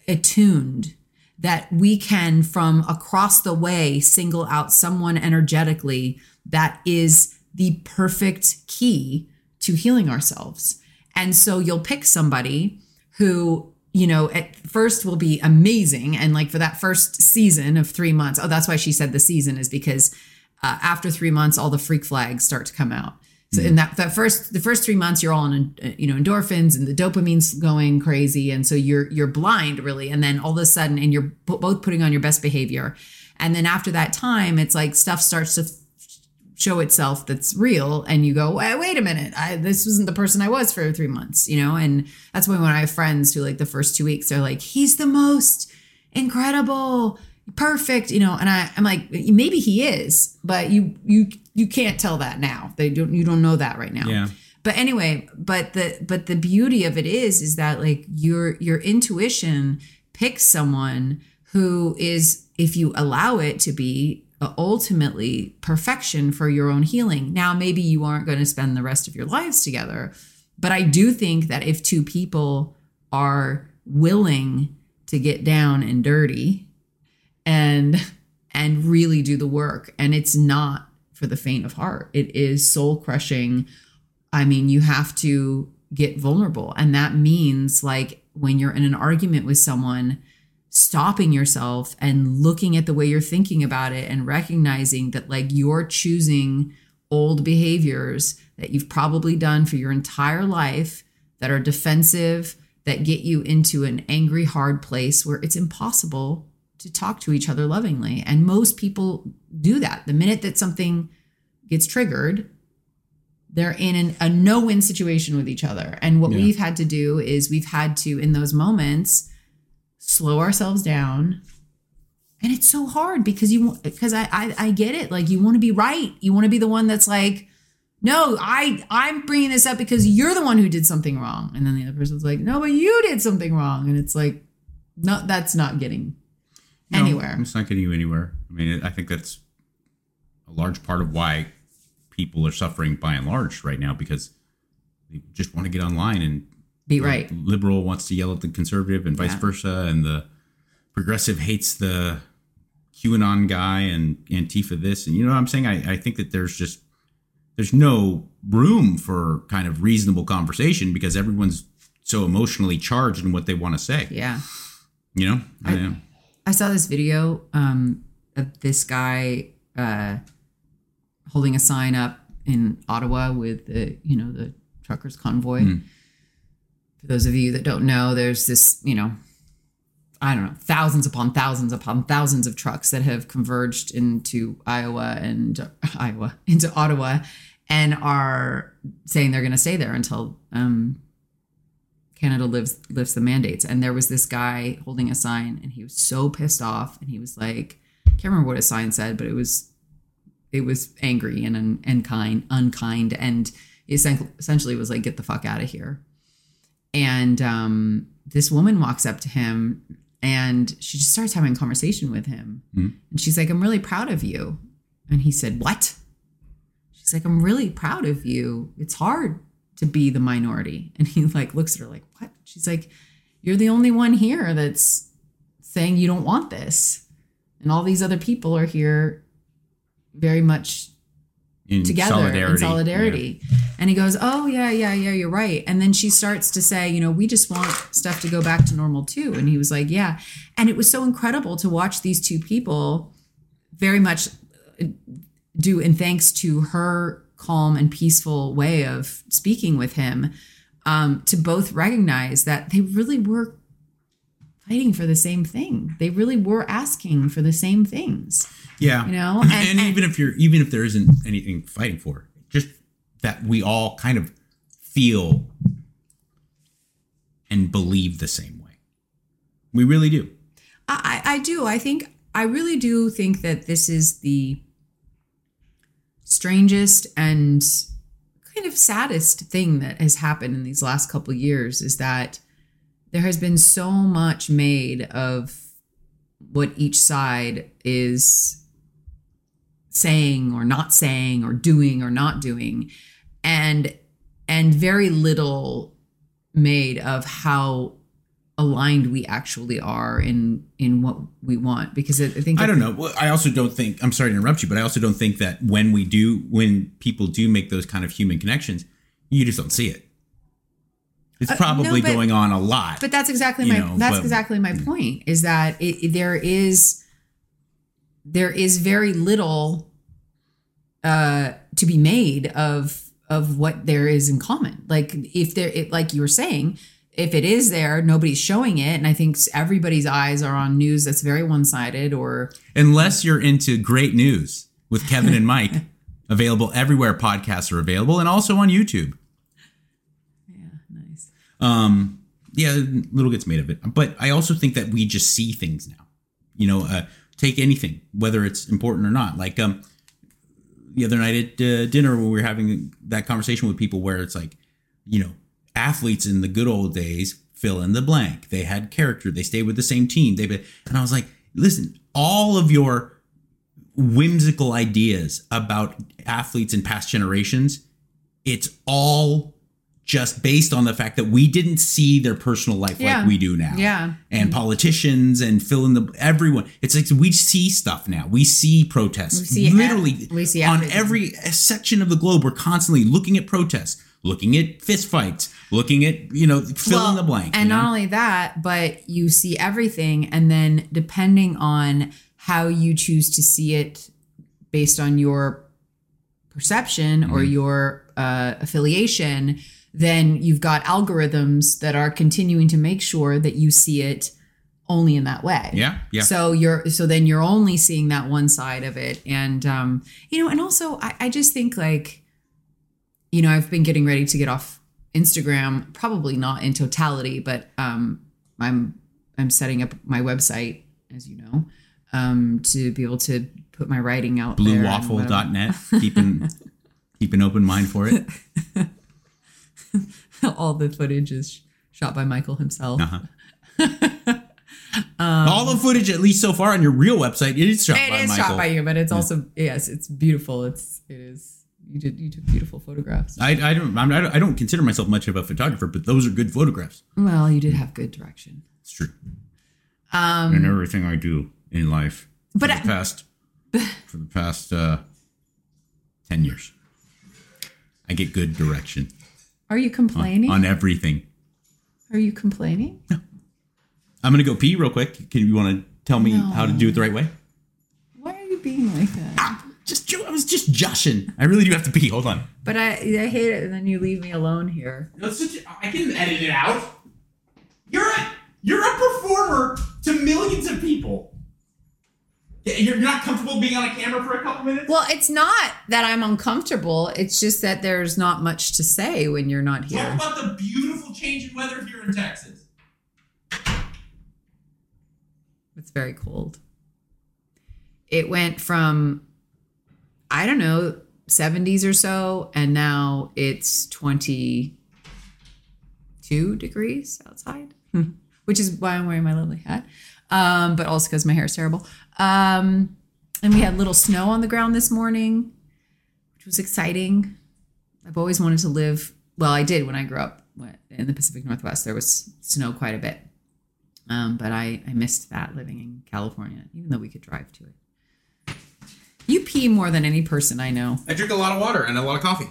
attuned that we can from across the way single out someone energetically that is the perfect key to healing ourselves. And so you'll pick somebody who, you know, at first will be amazing. And like for that first season of three months, oh, that's why she said the season is because uh, after three months, all the freak flags start to come out. So in that that first the first three months, you're all on you know endorphins and the dopamine's going crazy, and so you're you're blind really, and then all of a sudden, and you're bo- both putting on your best behavior, and then after that time, it's like stuff starts to show itself that's real and you go wait, wait a minute. I, this wasn't the person i was for three months you know? And that's why when i have friends who like the first two weeks they're like he's the most incredible perfect you know? And I, i'm like maybe he is but you you you can't tell that now. They don't you don't know that right now. Yeah. but anyway but the but the beauty of it is is that like your your intuition picks someone who is if you allow it to be Uh, ultimately perfection for your own healing. Now maybe you aren't going to spend the rest of your lives together but i do think that if two people are willing to get down and dirty and and really do the work and it's not for the faint of heart it is soul crushing. I mean you have to get vulnerable and that means like when you're in an argument with someone stopping yourself and looking at the way you're thinking about it and recognizing that like you're choosing old behaviors that you've probably done for your entire life that are defensive that get you into an angry hard place where it's impossible to talk to each other lovingly. And most people do that. The minute that something gets triggered they're in an, a no-win situation with each other. And what Yeah. we've had to do is we've had to in those moments slow ourselves down. And it's so hard because you because I, I i get it. Like you want to be right. You want to be the one that's like no i i'm bringing this up because you're the one who did something wrong. And then the other person's like no but you did something wrong. And it's like no that's not getting No, anywhere. It's not getting you anywhere. I mean, I think that's a large part of why people are suffering by and large right now because they just want to get online and be right. liberal wants to yell at the conservative and vice Yeah. versa, and the progressive hates the QAnon guy and Antifa this, and you know what I'm saying? I, I think that there's just there's no room for kind of reasonable conversation because everyone's so emotionally charged in what they want to say. Yeah. You know? I, know. I saw this video um, of this guy uh, holding a sign up in Ottawa with the, you know, the truckers convoy. For those of you that don't know, there's this, you know, I don't know, thousands upon thousands upon thousands of trucks that have converged into Iowa and Iowa into Ottawa and are saying they're going to stay there until um, Canada lives lifts the mandates. And there was this guy holding a sign, and he was so pissed off, and he was like, can't remember what his sign said, but it was it was angry and and kind, unkind, and essen- essentially was like, get the fuck out of here. And um, this woman walks up to him, and she just starts having a conversation with him, and she's like, I'm really proud of you. And he said, What? She's like, I'm really proud of you. It's hard to be the minority. And he like looks at her like, what? She's like, you're the only one here that's saying you don't want this. And all these other people are here very much In together solidarity. in solidarity. And he goes, "Oh yeah, yeah, yeah, you're right." And then she starts to say, "You know, we just want stuff to go back to normal too." And he was like, "Yeah." And it was so incredible to watch these two people very much uh, do and thanks to her calm and peaceful way of speaking with him um, to both recognize that they really were fighting for the same thing. They really were asking for the same things. Yeah. You know, and, and- and- even if you're even if there isn't anything fighting for, just that we all kind of feel and believe the same way. We really do. I, I I do. I think I really do think that this is the strangest and kind of saddest thing that has happened in these last couple of years is that there has been so much made of what each side is saying or not saying or doing or not doing and and very little made of how aligned we actually are in in what we want because I I think I don't know. Well, I also don't think I'm sorry to interrupt you, but I also don't think that when we do when people do make those kind of human connections, you just don't see it. It's Uh, probably no, but- going on a lot. But that's exactly my know, that's but- exactly my point is that it- there is there is very little uh to be made of of what there is in common. Like if there it, like you were saying, if it is there, nobody's showing it and I think everybody's eyes are on news that's very one-sided or Unless you're into great news with Kevin and Mike, available everywhere podcasts are available and also on YouTube. yeah, nice. Um, yeah, little gets made of it. But I also think that we just see things now. You know, uh, take anything, whether it's important or not. Like um, the other night at uh, dinner, when we were having that conversation with people, where it's like, you know, athletes in the good old days fill in the blank. They had character. They stayed with the same team. They and I was like, listen, all of your whimsical ideas about athletes in past generations, it's all just based on the fact that we didn't see their personal life Yeah. like we do now. Yeah. And politicians and fill in the everyone. It's like we see stuff now. We see protests. We see literally ev- we see on every section of the globe. We're constantly looking at protests, looking at fistfights, looking at you know fill in the blank. And you know? not only that, but you see everything, and then depending on how you choose to see it, based on your perception or Mm-hmm. your uh, affiliation, then you've got algorithms that are continuing to make sure that you see it only in that way. yeah, yeah. So you're so then you're only seeing that one side of it. And um, you know, and also I, I just think like, you know, I've been getting ready to get off Instagram, probably not in totality, but um I'm I'm setting up my website, as you know, um, to be able to put my writing out there and whatever. Bluewaffle.net. keeping keep an open mind for it. All the footage is shot by Michael himself. Uh-huh. All the footage, at least so far on your real website, it is shot It by is Michael. shot by you, but it's also yes, it's beautiful. It's it is You did. You took beautiful photographs. I, I don't I'm, I don't I don't consider myself much of a photographer, but those are good photographs. Well, you did have good direction. It's true. Um, and everything I do in life for But the I- past for the past uh, ten years, I get good direction Are you complaining? on everything. Are you complaining? I'm gonna go pee real quick. Can you want to tell me how to do it the right way? Why are you being like that? Ah, just I was just joshing. I really do have to pee. Hold on. But I, I hate it, and then you leave me alone here. No, such a, I can edit it out. You're a you're a performer to millions of people. You're not comfortable being on a camera for a couple minutes. Well, it's not that I'm uncomfortable. It's just that there's not much to say when you're not here. Talk about the beautiful change in weather here in Texas. It's very cold. It went from, I don't know, 70s or so, and now it's 22 degrees outside, which is why I'm wearing my lovely hat, um, but also because my hair is terrible. Um, and we had little snow on the ground this morning, which was exciting. I've always wanted to live, well, I did when I grew up in the Pacific Northwest. There was snow quite a bit. Um, but I, I missed that living in California, even though we could drive to it. You pee more than any person I know. I drink a lot of water and a lot of coffee.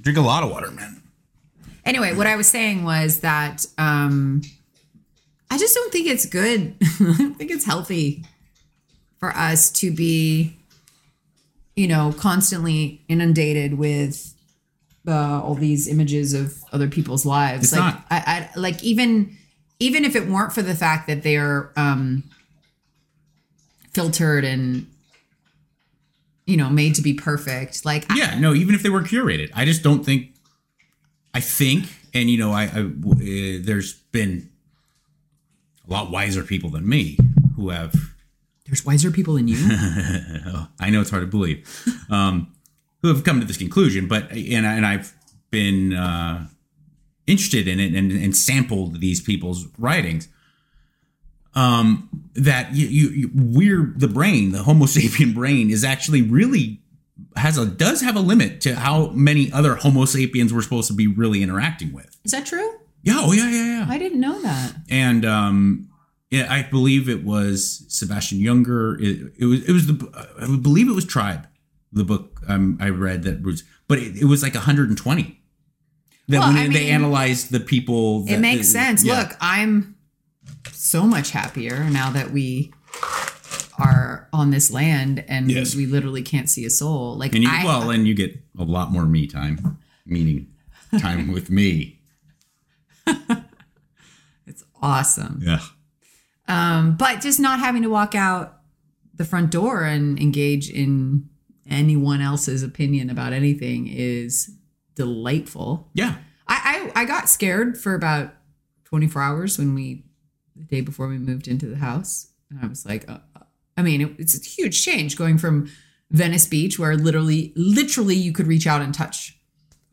drink a lot of water, man. Anyway, what I was saying was that um, I just don't think it's good. I don't think it's healthy for us to be, you know, constantly inundated with uh, all these images of other people's lives. It's like. I, I like even even if it weren't for the fact that they're um, filtered and you know made to be perfect. Like I- Yeah, no, even if they were curated, I just don't think. I think, and you know, I, I uh, there's been a lot wiser people than me who have. there's wiser people than you. I know it's hard to believe, um, who have come to this conclusion, but and and I've been uh, interested in it and, and sampled these people's writings. Um, that you, you, you we're the brain, the Homo sapien brain, is actually really has a does have a limit to how many other Homo sapiens we're supposed to be really interacting with. Is that true? Yeah, oh yeah, yeah, yeah. I didn't know that. and um, yeah, I believe it was Sebastian Younger. It, it was it was the I believe it was Tribe, the book um, I read that was, but it, it was like 120. That Well, when I they analyzed the people, It that- makes sense. yeah. Look, I'm so much happier now that we are on this land and Yes. we literally can't see a soul. Like and you, I, well, and you get a lot more me time, meaning time with me. it's awesome. Yeah, Um, but just not having to walk out the front door and engage in anyone else's opinion about anything is delightful. yeah. I, I I got scared for about 24 hours when we the day before we moved into the house and I was like uh, uh, I mean it, it's a huge change going from Venice Beach where literally literally you could reach out and touch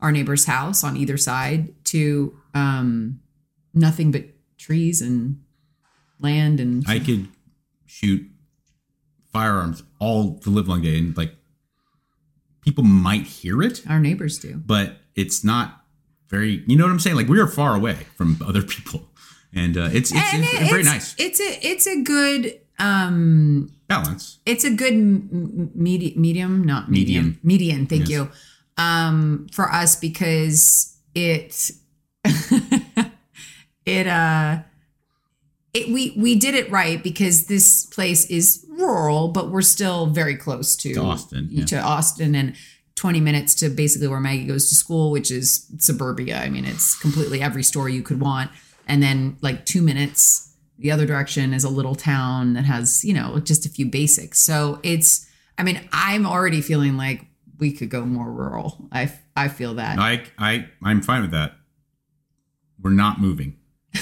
our neighbor's house on either side to um nothing but trees and land and I could shoot firearms all the live long day, and like people might hear it, our neighbors do. but it's not very you know what i'm saying? Like we are far away from other people. And uh, it's it's, And it's it- very nice. It's a it's a good um balance. it's a good m- medi- medium not medium. Median thank Yes. you um for us because it it uh it we we did it right because this place is rural but we're still very close to, To Austin, yeah. to Austin and 20 minutes to basically where Maggie goes to school which is suburbia. I mean it's completely every store you could want. And then like 2 minutes the other direction is a little town that has you know just a few basics. So it's i mean i'm already feeling like we could go more rural i i feel that i i i'm fine with that we're not moving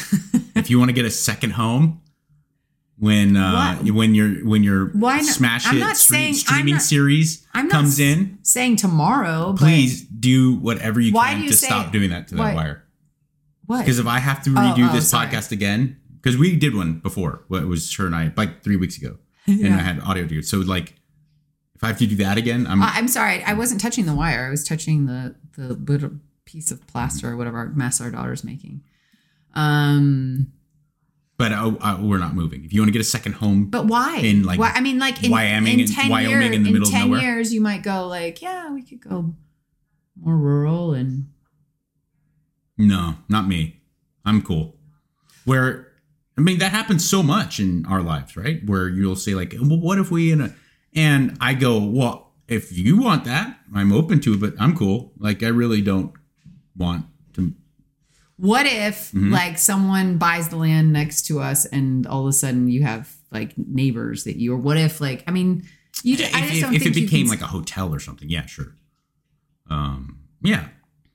if you want to get a second home when uh What? when your when your Why not- smash I'm not saying- streaming not- series i'm comes in saying tomorrow please do whatever you can you to say- stop doing that to that wire what Because if I have to redo oh, this sorry. podcast again, because we did one before, well, it was her and I like three weeks ago, and Yeah. I had audio to it. So like, If I have to do that again, I'm Uh, I'm sorry, I wasn't touching the wire. I was touching the the little piece of plaster or whatever mess our daughter's making. Um, but uh, uh, we're not moving. If you want to get a second home, but why? In, like, why, I mean, like in, Wyoming in and- ten Wyoming years, in the middle of in ten nowhere? years, you might go like, yeah, we could go more rural and no, not me. I'm cool. Where I mean that happens so much in our lives, right? Where you'll say like, "Well, what if we?" In a, and I go, "Well, if you want that, I'm open to it, but I'm cool. Like I really don't want to." What if Mm-hmm. like someone buys the land next to us and all of a sudden you have like neighbors that you or what if like I mean you just, I if just don't if, if think it became can- like a hotel or something, yeah, sure. Um, yeah.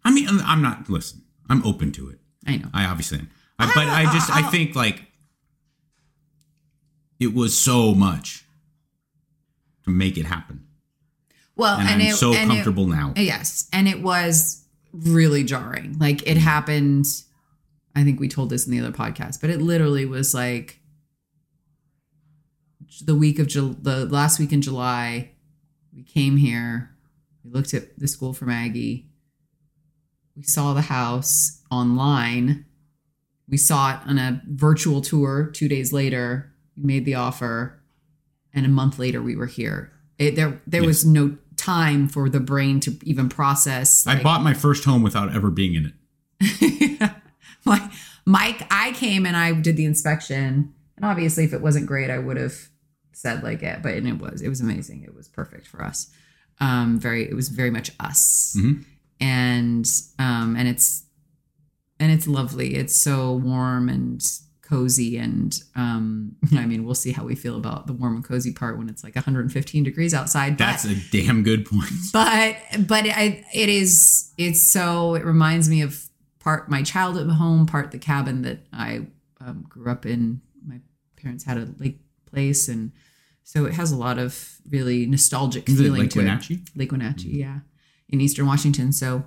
I mean, I'm- not. Listen, I'm open to it. I know I obviously am. I, but I just I think like it was so much make it happen, well and, and, I'm it, so and it- comfortable now. yes and it was really jarring. Like it mm. happened I think we told this in the other podcast but it literally was like the week of Jul- the last week in July we came here we looked at the school for Maggie we saw the house online we saw it on a virtual tour two days later we made the offer and a month later we were here it, there there was no time for the brain to even process I bought my first home without ever being in it. like Mike, I came and I did the inspection, and obviously, if it wasn't great, I would have said like it, but and it was, it was amazing. It was perfect for us. Um, very, it was very much us, Mhm. and um, and it's and it's lovely. It's so warm and cozy, and um, I mean, we'll see how we feel about the warm and cozy part when it's like 115 degrees outside. but- That's a damn good point. but but I, it is it's so it reminds me of part my childhood home part the cabin that i um, grew up in my parents had a lake place and so it has a lot of really nostalgic Is feeling Lake to Wenatchee? it lake wenatchee yeah in eastern washington so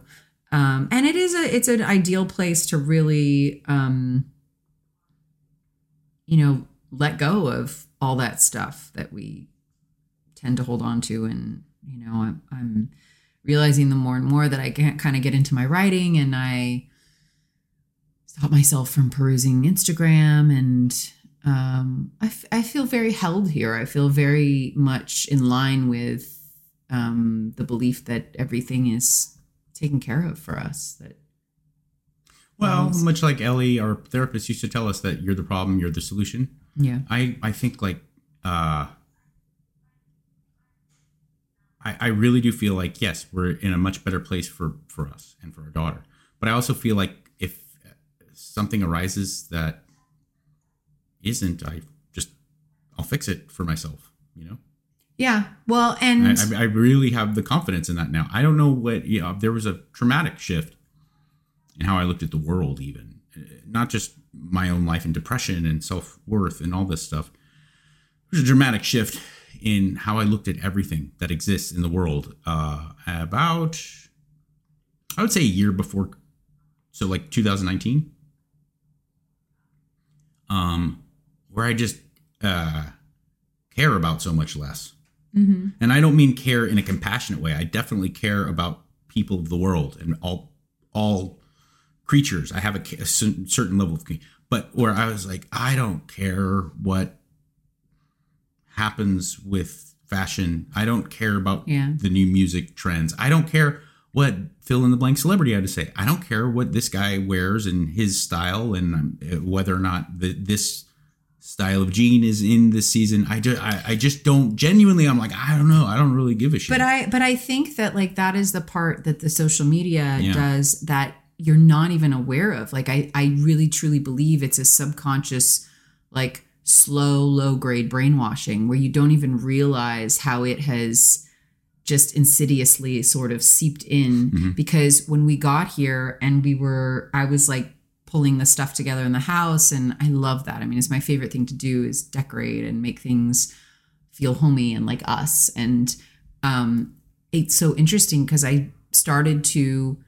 um and it is a it's an ideal place to really um you know let go of all that stuff that we tend to hold on to and you know i'm, I'm realizing the more and more that i can't kind of get into my writing and i stop myself from perusing instagram and um, I, f- I feel very held here. I feel very much in line with um, the belief that everything is taken care of for us that Well, Yes. much like Ellie, our therapist, used to tell us that you're the problem, you're the solution. yeah I I think like uh I I really do feel like yes, we're in a much better place for for us and for our daughter. But I also feel like if something arises that isn't, I just I'll fix it for myself, you know? yeah well and I, I I really have the confidence in that now. I don't know what you know. There was a traumatic shift in how I looked at the world, even Uh, not just my own life and depression and self worth and all this stuff. There's a dramatic shift in how I looked at everything that exists in the world. Uh, about, I would say, a year before, so like 2019, um, where I just uh, care about so much less. Mhm. And I don't mean care in a compassionate way. I definitely care about people of the world and all all creatures. I have a, a certain level of, but where I was like, I don't care what happens with fashion. I don't care about Yeah. the new music trends. I don't care what fill in the blank celebrity had to say. I don't care what this guy wears and his style and um, whether or not the, this style of jean is in this season. I just, I, I just don't genuinely. I'm like, I don't know. I don't really give a shit. But I but I think that like that is the part that the social media Yeah. does that you're not even aware of. Like I I really truly believe it's a subconscious like slow low grade brainwashing where you don't even realize how it has just insidiously sort of seeped in Mhm. because when we got here and we were I was like pulling the stuff together in the house and I love that. I mean, it's my favorite thing to do is decorate and make things feel homey and like us and um, it's so interesting because I started to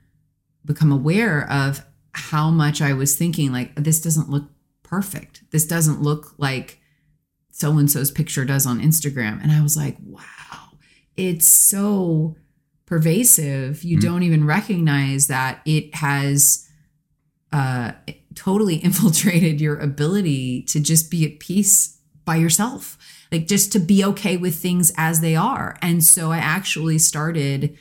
become aware of how much I was thinking like this doesn't look perfect. This doesn't look like so and so's picture does on Instagram. And I was like, wow, it's so pervasive you don't even recognize that it has uh totally infiltrated your ability to just be at peace by yourself like just to be okay with things as they are and so i actually started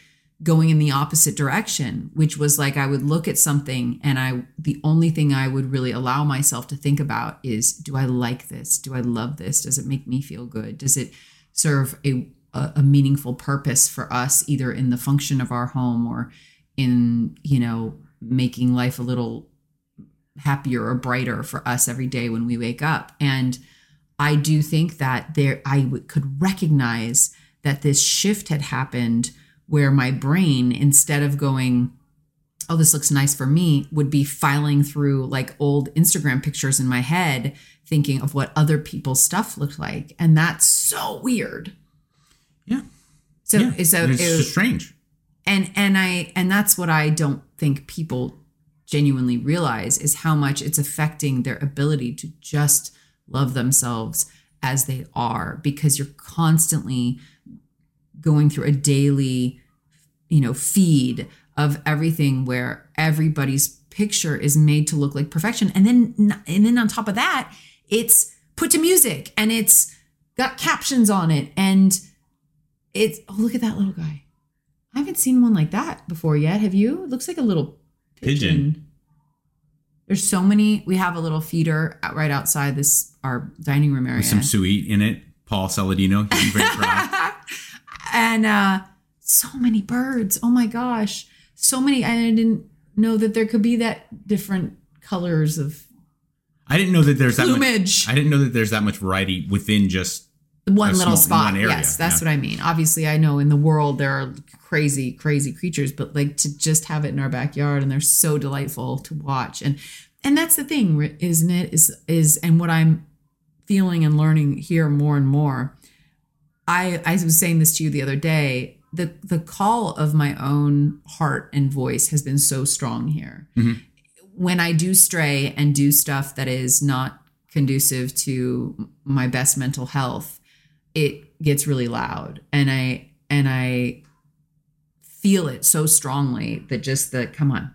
going in the opposite direction which was like i would look at something and i the only thing i would really allow myself to think about is do i like this? Do i love this? Does it make me feel good? Does it serve a a, meaningful purpose for us either in the function of our home or in you know making life a little happier or brighter for us every day when we wake up? And i do think that there i w- could recognize that this shift had happened where my brain instead of going oh this looks nice for me would be filing through like old instagram pictures in my head thinking of what other people's stuff looked like and that's so weird Yeah. so yeah. so And it's it- just strange. and and i and that's what i don't think people genuinely realize is how much it's affecting their ability to just love themselves as they are because you're constantly going through a daily you know feed of everything where everybody's picture is made to look like perfection and then and then on top of that it's put to music and it's got captions on it and it's oh look at that little guy I haven't seen one like that before yet. Have you? It looks like a little pigeon. Pigeon. There's so many. We have a little feeder out right outside this our dining room area. With some sweet in it. Paul Saladino. He's very proud. and uh so many birds. Oh my gosh. So many I didn't know that there could be that different colors of I didn't know that there's that Plumage. much. I didn't know that there's that much variety within just. one little small- spot. one area, yes, that's yeah. what I mean. Obviously, I know in the world there are crazy, crazy creatures, but like to just have it in our backyard and they're so delightful to watch. And and that's the thing, isn't it? Is is and what I'm feeling and learning here more and more. I I was saying this to you the other day. The the call of my own heart and voice has been so strong here. Mhm. When I do stray and do stuff that is not conducive to my best mental health, it gets really loud and i and i feel it so strongly that just the come on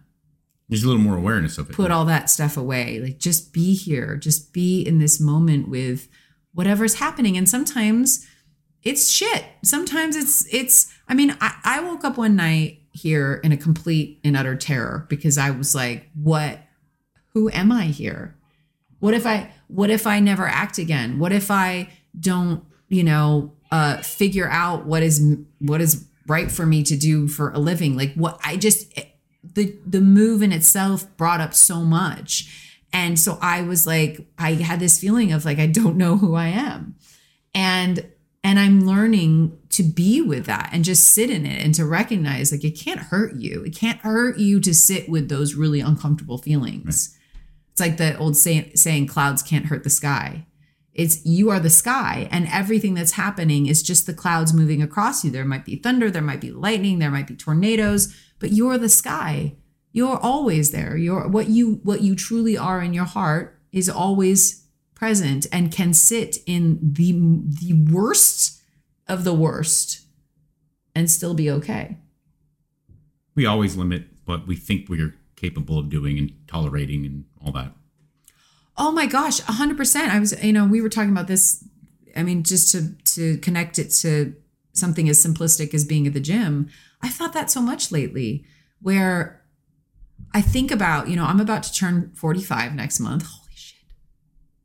There's a little more awareness of it. put all that stuff away like just be here just be in this moment with whatever's happening and sometimes it's shit. Sometimes it's it's i mean i, I woke up one night here in a complete and utter terror because i was like what who am i here? What if i what if i never act again? What if i don't you know uh figure out what is what is right for me to do for a living? Like what i just the the move in itself brought up so much. And so i was like i had this feeling of like i don't know who i am. And and i'm learning to be with that and just sit in it and to recognize like it can't hurt you. It can't hurt you to sit with those really uncomfortable feelings. It's like the old saying, saying clouds can't hurt the sky. It's you are the sky and everything that's happening is just the clouds moving across you. There might be thunder there might be lightning there might be tornadoes but you're the sky. You're always there. You're what you what you truly are in your heart is always present and can sit in the the worst of the worst and still be okay we always limit what we think we're capable of doing and tolerating and all that. Oh my gosh, 100%. I was, you know, we were talking about this. I mean, just to to connect it to something as simplistic as being at the gym. I've thought that so much lately where I think about, you know, I'm about to turn 45 next month. Holy shit.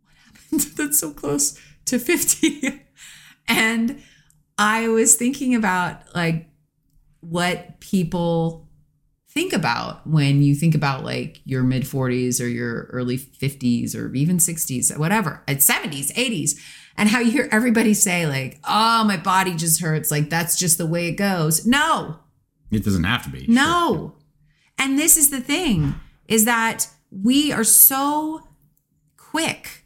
What happened? That's so close to 50. and I was thinking about like what people think about when you think about like your mid 40s or your early 50s or even 60s, whatever, at 70s, 80s, and how you hear everybody say, like, oh, my body just hurts. Like, that's just the way it goes. No, It doesn't have to be. no. And this is the thing is that we are so quick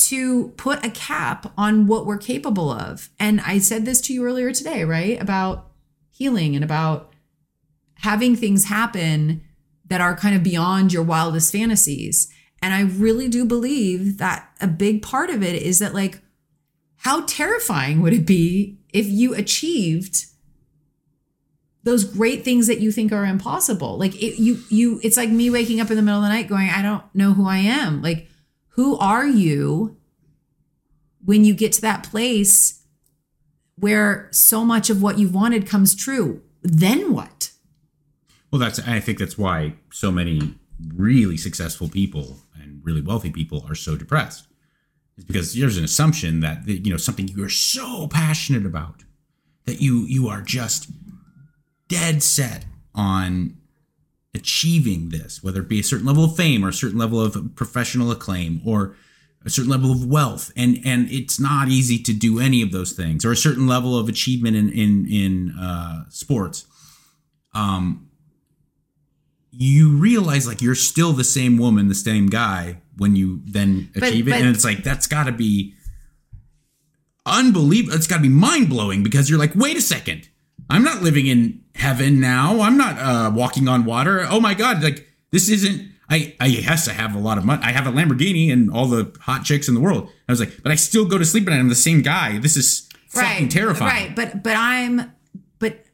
to put a cap on what we're capable of. And I said this to you earlier today, right? About healing and about having things happen that are kind of beyond your wildest fantasies. And I really do believe that a big part of it is that, like, how terrifying would it be if you achieved those great things that you think are impossible. Like it, you you it's like me waking up in the middle of the night going, I don't know who I am. Like who are you when you get to that place where so much of what you've wanted comes true? Then what? Well, that's I think that's why so many really successful people and really wealthy people are so depressed. It's because there's an assumption that you know something you are so passionate about that you you are just dead set on achieving this, whether it be a certain level of fame or a certain level of professional acclaim or a certain level of wealth. And and it's not easy to do any of those things or a certain level of achievement in in in uh, sports. Um you realize like you're still the same woman the same guy when you then But- achieve it. but- and it's like that's got to be unbelievable. It's got to be mind-blowing because you're like wait a second. I'm not living in heaven now. I'm not uh walking on water. Oh my god like this isn't i i yes i have a lot of money i have a lamborghini and all the hot chicks in the world. I was like but i still go to sleep and i'm the same guy. This is fucking terrifying Right, but but I'm but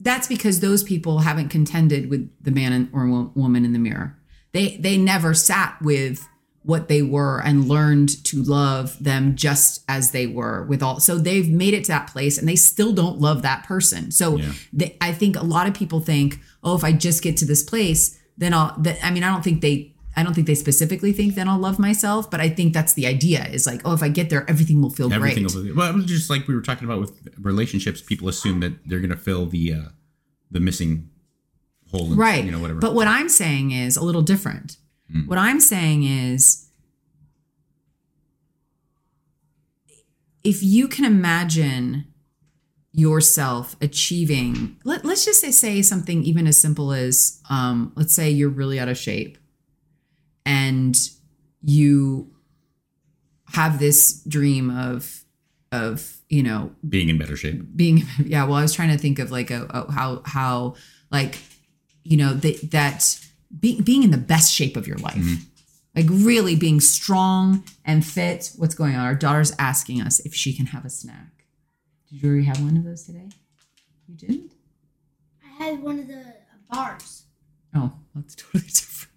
that's because those people haven't contended with the man or woman in the mirror. They they never sat with what they were and learned to love them just as they were with all so they've made it to that place and they still don't love that person. So Yeah. they, i think a lot of people think oh if i just get to this place then i'll that, i mean i don't think they i don't think they specifically think then i'll love myself but i think that's the idea is like oh if i get there everything will feel everything great. will, well just like we were talking about with relationships people assume that they're going to fill the uh the missing hole in, right. you know whatever. But what i'm saying is a little different what i'm saying is if you can imagine yourself achieving let, let's just say, say something even as simple as um, let's say you're really out of shape and you have this dream of of you know being in better shape. being yeah well i was trying to think of like a, a how how like you know that that be, being in the best shape of your life. Like really being strong and fit. What's going on? Our daughter's asking us if she can have a snack. Did you already have one of those today? You didn't? I had one of the bars. oh that's totally different.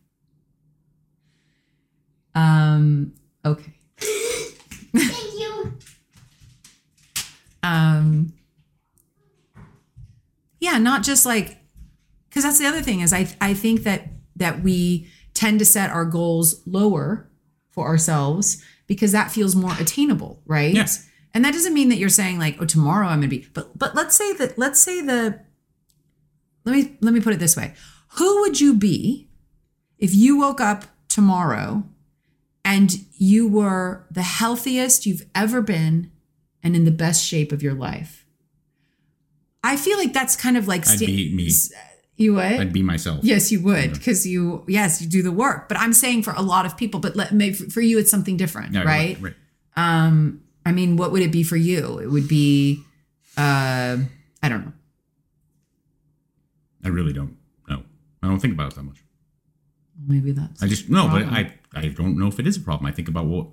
Um okay. Thank you. um yeah not just like because that's the other thing is i i think that that we tend to set our goals lower for ourselves because that feels more attainable right Yeah. and that doesn't mean that you're saying like oh tomorrow i'm gonna be but but let's say that let's say the let me let me put it this way who would you be if you woke up tomorrow and you were the healthiest you've ever been and in the best shape of your life. I feel like that's kind of like I'd be me. You would? I'd be myself. yes, you would, because you yes you do the work. But I'm saying for a lot of people, but let maybe for you it's something different, Yeah, right? right. Um, I mean, what would it be for you? It would be, uh, I don't know. I really don't know. I don't think about it that much. Maybe that's I just no, but. I I don't know if it is a problem. I think about what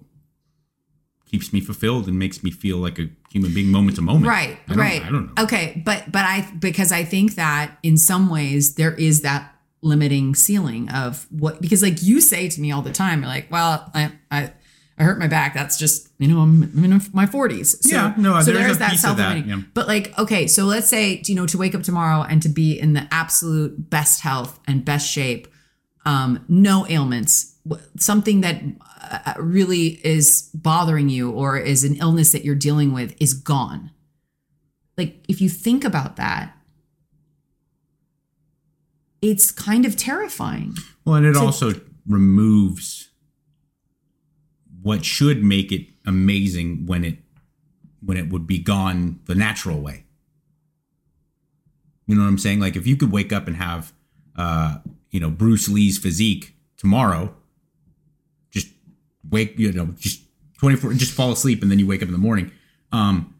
keeps me fulfilled and makes me feel like a human being moment to moment. right I right I don't know. okay but but i because i think that in some ways there is that limiting ceiling of what because like you say to me all the time you're like well i i I hurt my back. That's just you know I'm, I'm in my 40s. So, Yeah, no, so there's there's that that, self-limiting. yeah. But like, okay, so let's say you know to wake up tomorrow and to be in the absolute best health and best shape, um, no ailments, something that uh, really is bothering you or is an illness that you're dealing with is gone. Like, if you think about that, it's kind of terrifying. Well, and it to- also removes what should make it amazing when it when it would be gone the natural way. You know what I'm saying? Like if you could wake up and have uh, you know, Bruce Lee's physique tomorrow, wake, you know, just 24 just fall asleep and then you wake up in the morning. Um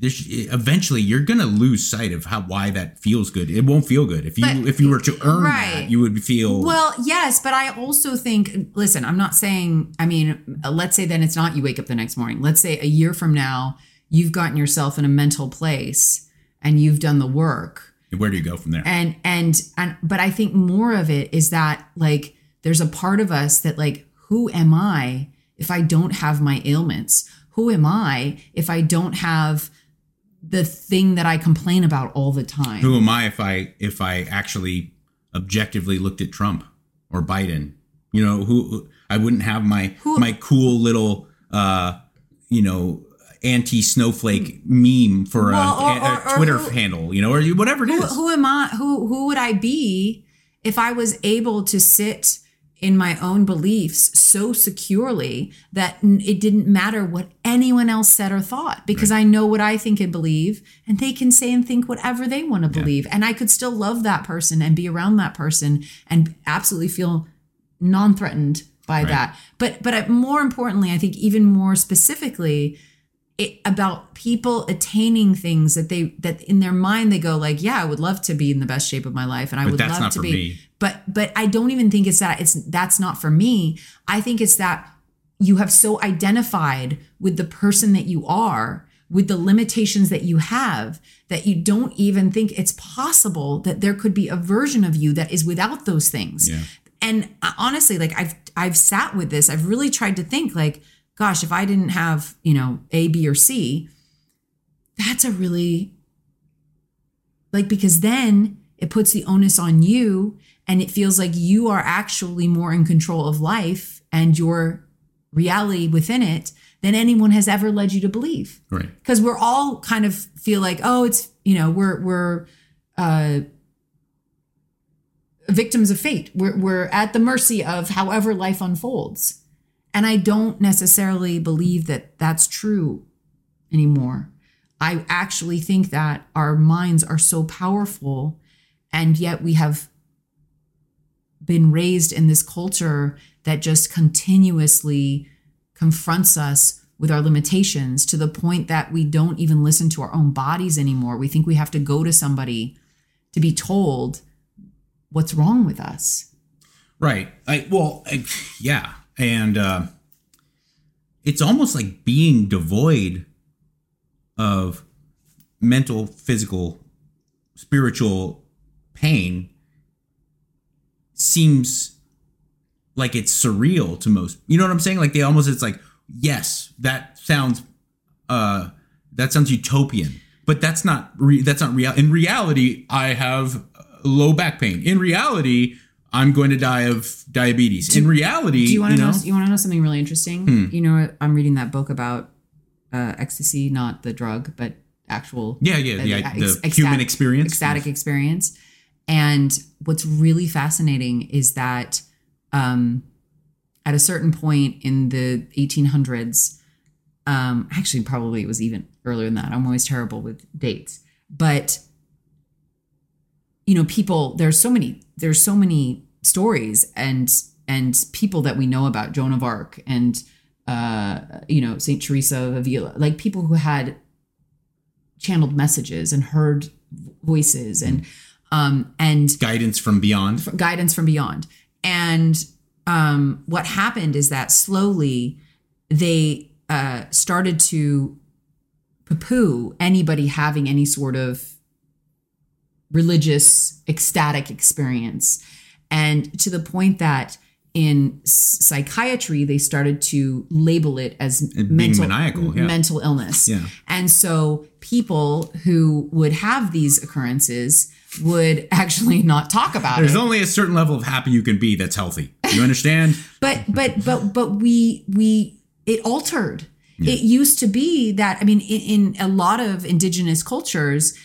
there's eventually you're gonna lose sight of how why that feels good. It won't feel good if you But- if you were to earn right. that. You would feel Well, yes, but I also think, listen, I'm not saying, I mean, let's say then it's not you wake up the next morning. Let's say a year from now, you've gotten yourself in a mental place and you've done the work Where do you go from there? and and and but i think more of it is that like there's a part of us that like who am i if i don't have my ailments who am i if i don't have the thing that i complain about all the time Who am I if I if I actually objectively looked at Trump or Biden? You know, who I wouldn't have my Who- my cool little uh you know anti snowflake meme for Well, a, or- a- a or- or Twitter who- handle, you know, or whatever it who, is. who am I? Who who would I be if I was able to sit in my own beliefs so securely that it didn't matter what anyone else said or thought because I know what I think and believe, and they can say and think whatever they want to believe, and I could still love that person and be around that person and absolutely feel non-threatened by Right. that. But but more importantly, I think even more specifically, it, about people attaining things that they that in their mind they go like yeah i would love to be in the best shape of my life and i But would love to be me. But but i don't even think it's that it's that's not for me. I think it's that you have so identified with the person that you are with the limitations that you have that you don't even think it's possible that there could be a version of you that is without those things. Yeah. and uh, honestly like i've i've sat with this. I've really tried to think like gosh if i didn't have you know a b or c that's a really like because then it puts the onus on you and it feels like you are actually more in control of life and your reality within it than anyone has ever led you to believe. Right. because we're all kind of feel like oh it's you know we're we're uh victims of fate. We're, we're at the mercy of however life unfolds. And i don't necessarily believe that that's true anymore. I actually think that our minds are so powerful and yet we have been raised in this culture that just continuously confronts us with our limitations to the point that we don't even listen to our own bodies anymore. We think we have to go to somebody to be told what's wrong with us. Right. I well, I, yeah, and uh, it's almost like being devoid of mental, physical, spiritual pain seems like it's surreal to most. You know what I'm saying? Like they almost it's like, yes, that sounds uh that sounds utopian. But that's not re- that's not real. In reality, I have low back pain. In reality, I'm going to die of diabetes. In reality, Do you want to know? know, You want to know something really interesting? Hmm. You know, I'm reading that book about uh, ecstasy, not the drug, but actual Yeah, yeah, the, uh, the ex- human experience. ecstatic experience. And what's really fascinating is that um, at a certain point in the 1800s, um, actually, probably it was even earlier than that. I'm always terrible with dates, but you know, people. There's so many. There's so many stories and and people that we know about Joan of Arc and uh, you know Saint Teresa of Avila, like people who had channeled messages and heard voices and um and Guidance from beyond. guidance from beyond and um what happened is that slowly they uh started to poo-poo anybody having any sort of religious ecstatic experience and to the point that in psychiatry they started to label it as being mental maniacal, yeah. mental illness Yeah. and so people who would have these occurrences would actually not talk about There's it. There's only a certain level of happy you can be that's healthy. You understand? but but but but we we it altered. It used to be that I mean in, in a lot of indigenous cultures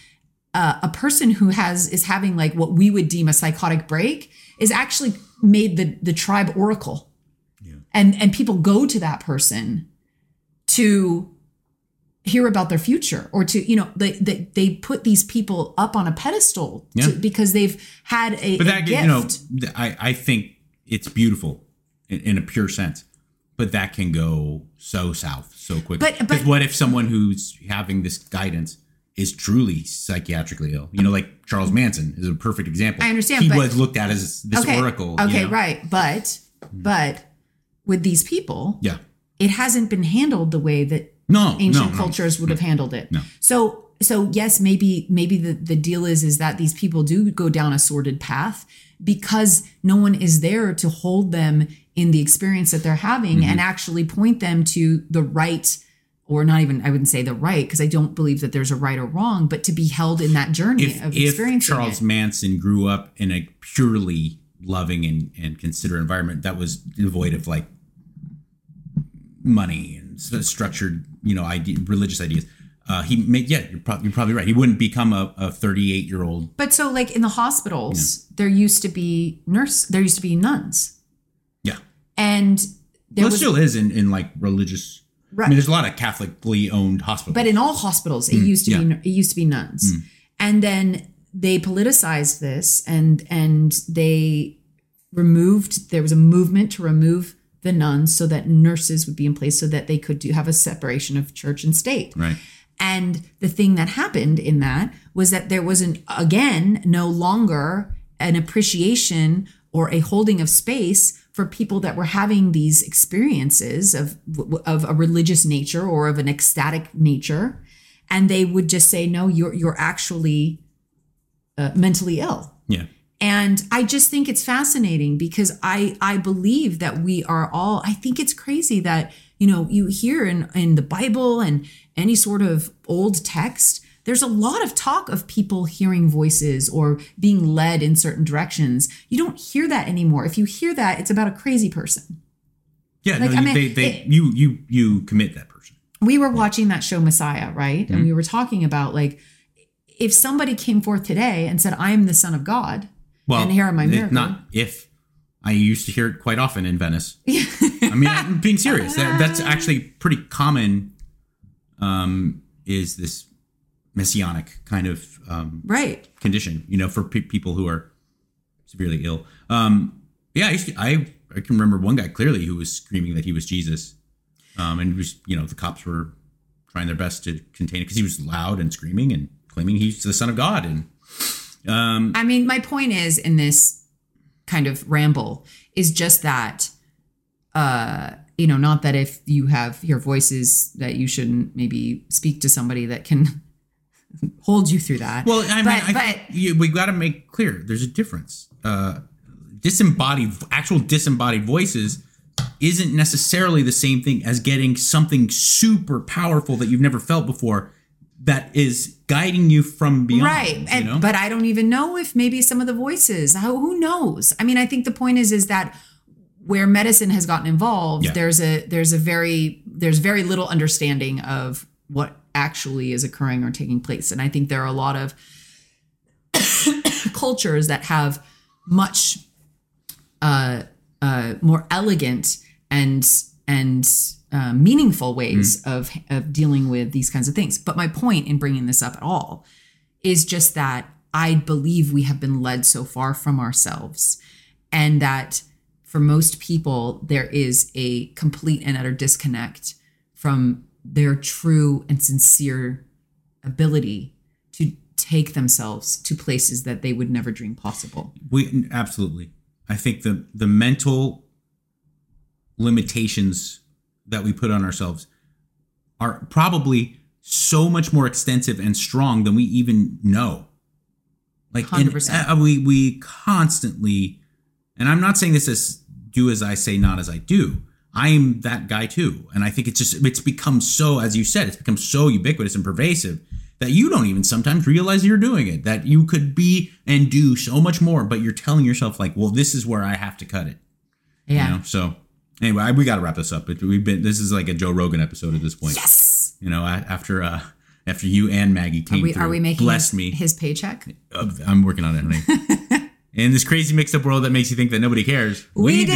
uh, a person who has is having like what we would deem a psychotic break is actually made the the tribe oracle. And and people go to that person to hear about their future or to you know they they, they put these people up on a pedestal to, because they've had a, But a that gift. you know, I I think it's beautiful in, in a pure sense. But that can go so south so quickly. But- but- what if someone who's having this guidance is truly psychiatrically ill? You know, like Charles Manson is a perfect example. I understand, He but- was looked at as this okay. oracle. you Okay, know? right. But but with these people, Yeah. it hasn't been handled the way that No. ancient no, no. cultures would have handled it. No. So so yes, maybe maybe the the deal is is that these people do go down a sordid path because no one is there to hold them in the experience that they're having Mm-hmm. and actually point them to the right or not even I wouldn't say the right because I don't believe that there's a right or wrong, but to be held in that journey if, of if Charles it. Manson grew up in a purely loving and, and considerate environment that was devoid of like money structured, you know, idea, religious ideas, uh, he made, yeah, you're, prob- you're probably right. He wouldn't become a, a 38 year old. But so like in the hospitals, there used to be nurse, there used to be nuns, Yeah. and there Well, was still is in, in like religious. I mean, there's a lot of Catholically owned hospitals. but in all hospitals it used to yeah. be it used to be nuns and then they politicized this and and they removed there was a movement to remove the nuns so that nurses would be in place so that they could do have a separation of church and state right. and the thing that happened in that was that there was an again no longer an appreciation or a holding of space for people that were having these experiences of of a religious nature or of an ecstatic nature and they would just say no you're you're actually uh, mentally ill Yeah. And I just think it's fascinating because I I believe that we are all I think it's crazy that you know you hear in in the Bible and any sort of old text there's a lot of talk of people hearing voices or being led in certain directions. You don't hear that anymore. If you hear that, it's about a crazy person. Yeah. Like, no, I mean, they, they, it- you, you, you commit that person. we were watching that show Messiah, right? And mm-hmm. we were talking about like if somebody came forth today and said, I am the son of God, Well, and here it- miracles. Not if. I used to hear it quite often in Venice. I mean, I'm being serious. That, that's actually pretty common. Um, is this messianic kind of um, right. condition? You know, for pe- people who are severely ill. Um, yeah, I, used to, I I can remember one guy clearly who was screaming that he was Jesus, um, and was you know the cops were trying their best to contain it because he was loud and screaming and claiming he's the son of God and um, I mean, my point is in this kind of ramble is just that, uh, you know, not that if you have your voices that you shouldn't maybe speak to somebody that can hold you through that. Well, I mean, But- I, but- you, we got to make clear there's a difference. Uh, disembodied, actual disembodied voices isn't necessarily the same thing as getting something super powerful that you've never felt before that is guiding you from beyond. right You and know? but i don't even know if maybe some of the voices who knows i mean i think the point is is that where medicine has gotten involved Yeah. there's a there's a very there's very little understanding of what actually is occurring or taking place and i think there are a lot of cultures that have much uh, uh, more elegant and and uh, meaningful ways of of dealing with these kinds of things. But my point in bringing this up at all is just that I believe we have been led so far from ourselves, and that for most people there is a complete and utter disconnect from their true and sincere ability to take themselves to places that they would never dream possible. We absolutely. I think the the mental limitations that we put on ourselves are probably so much more extensive and strong than we even know. Like in- 100%. uh, we we constantly, and I'm not saying this as do as I say, not as I do. I'm that guy too, and I think it's just it's become so, as you said, it's become so ubiquitous and pervasive that you don't even sometimes realize you're doing it. That you could be and do so much more, but you're telling yourself like, well, this is where I have to cut it. Yeah. You know? So anyway, I, we got to wrap this up. It, we've been this is like a Joe Rogan episode at this point. Yes. You know, after uh after you and Maggie Are came we, through, are we making blessed his, me. his paycheck? Uh, I'm working on it. honey. In this crazy mixed up world that makes you think that nobody cares, we do.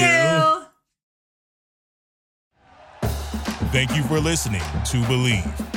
Thank you for listening to Bleav.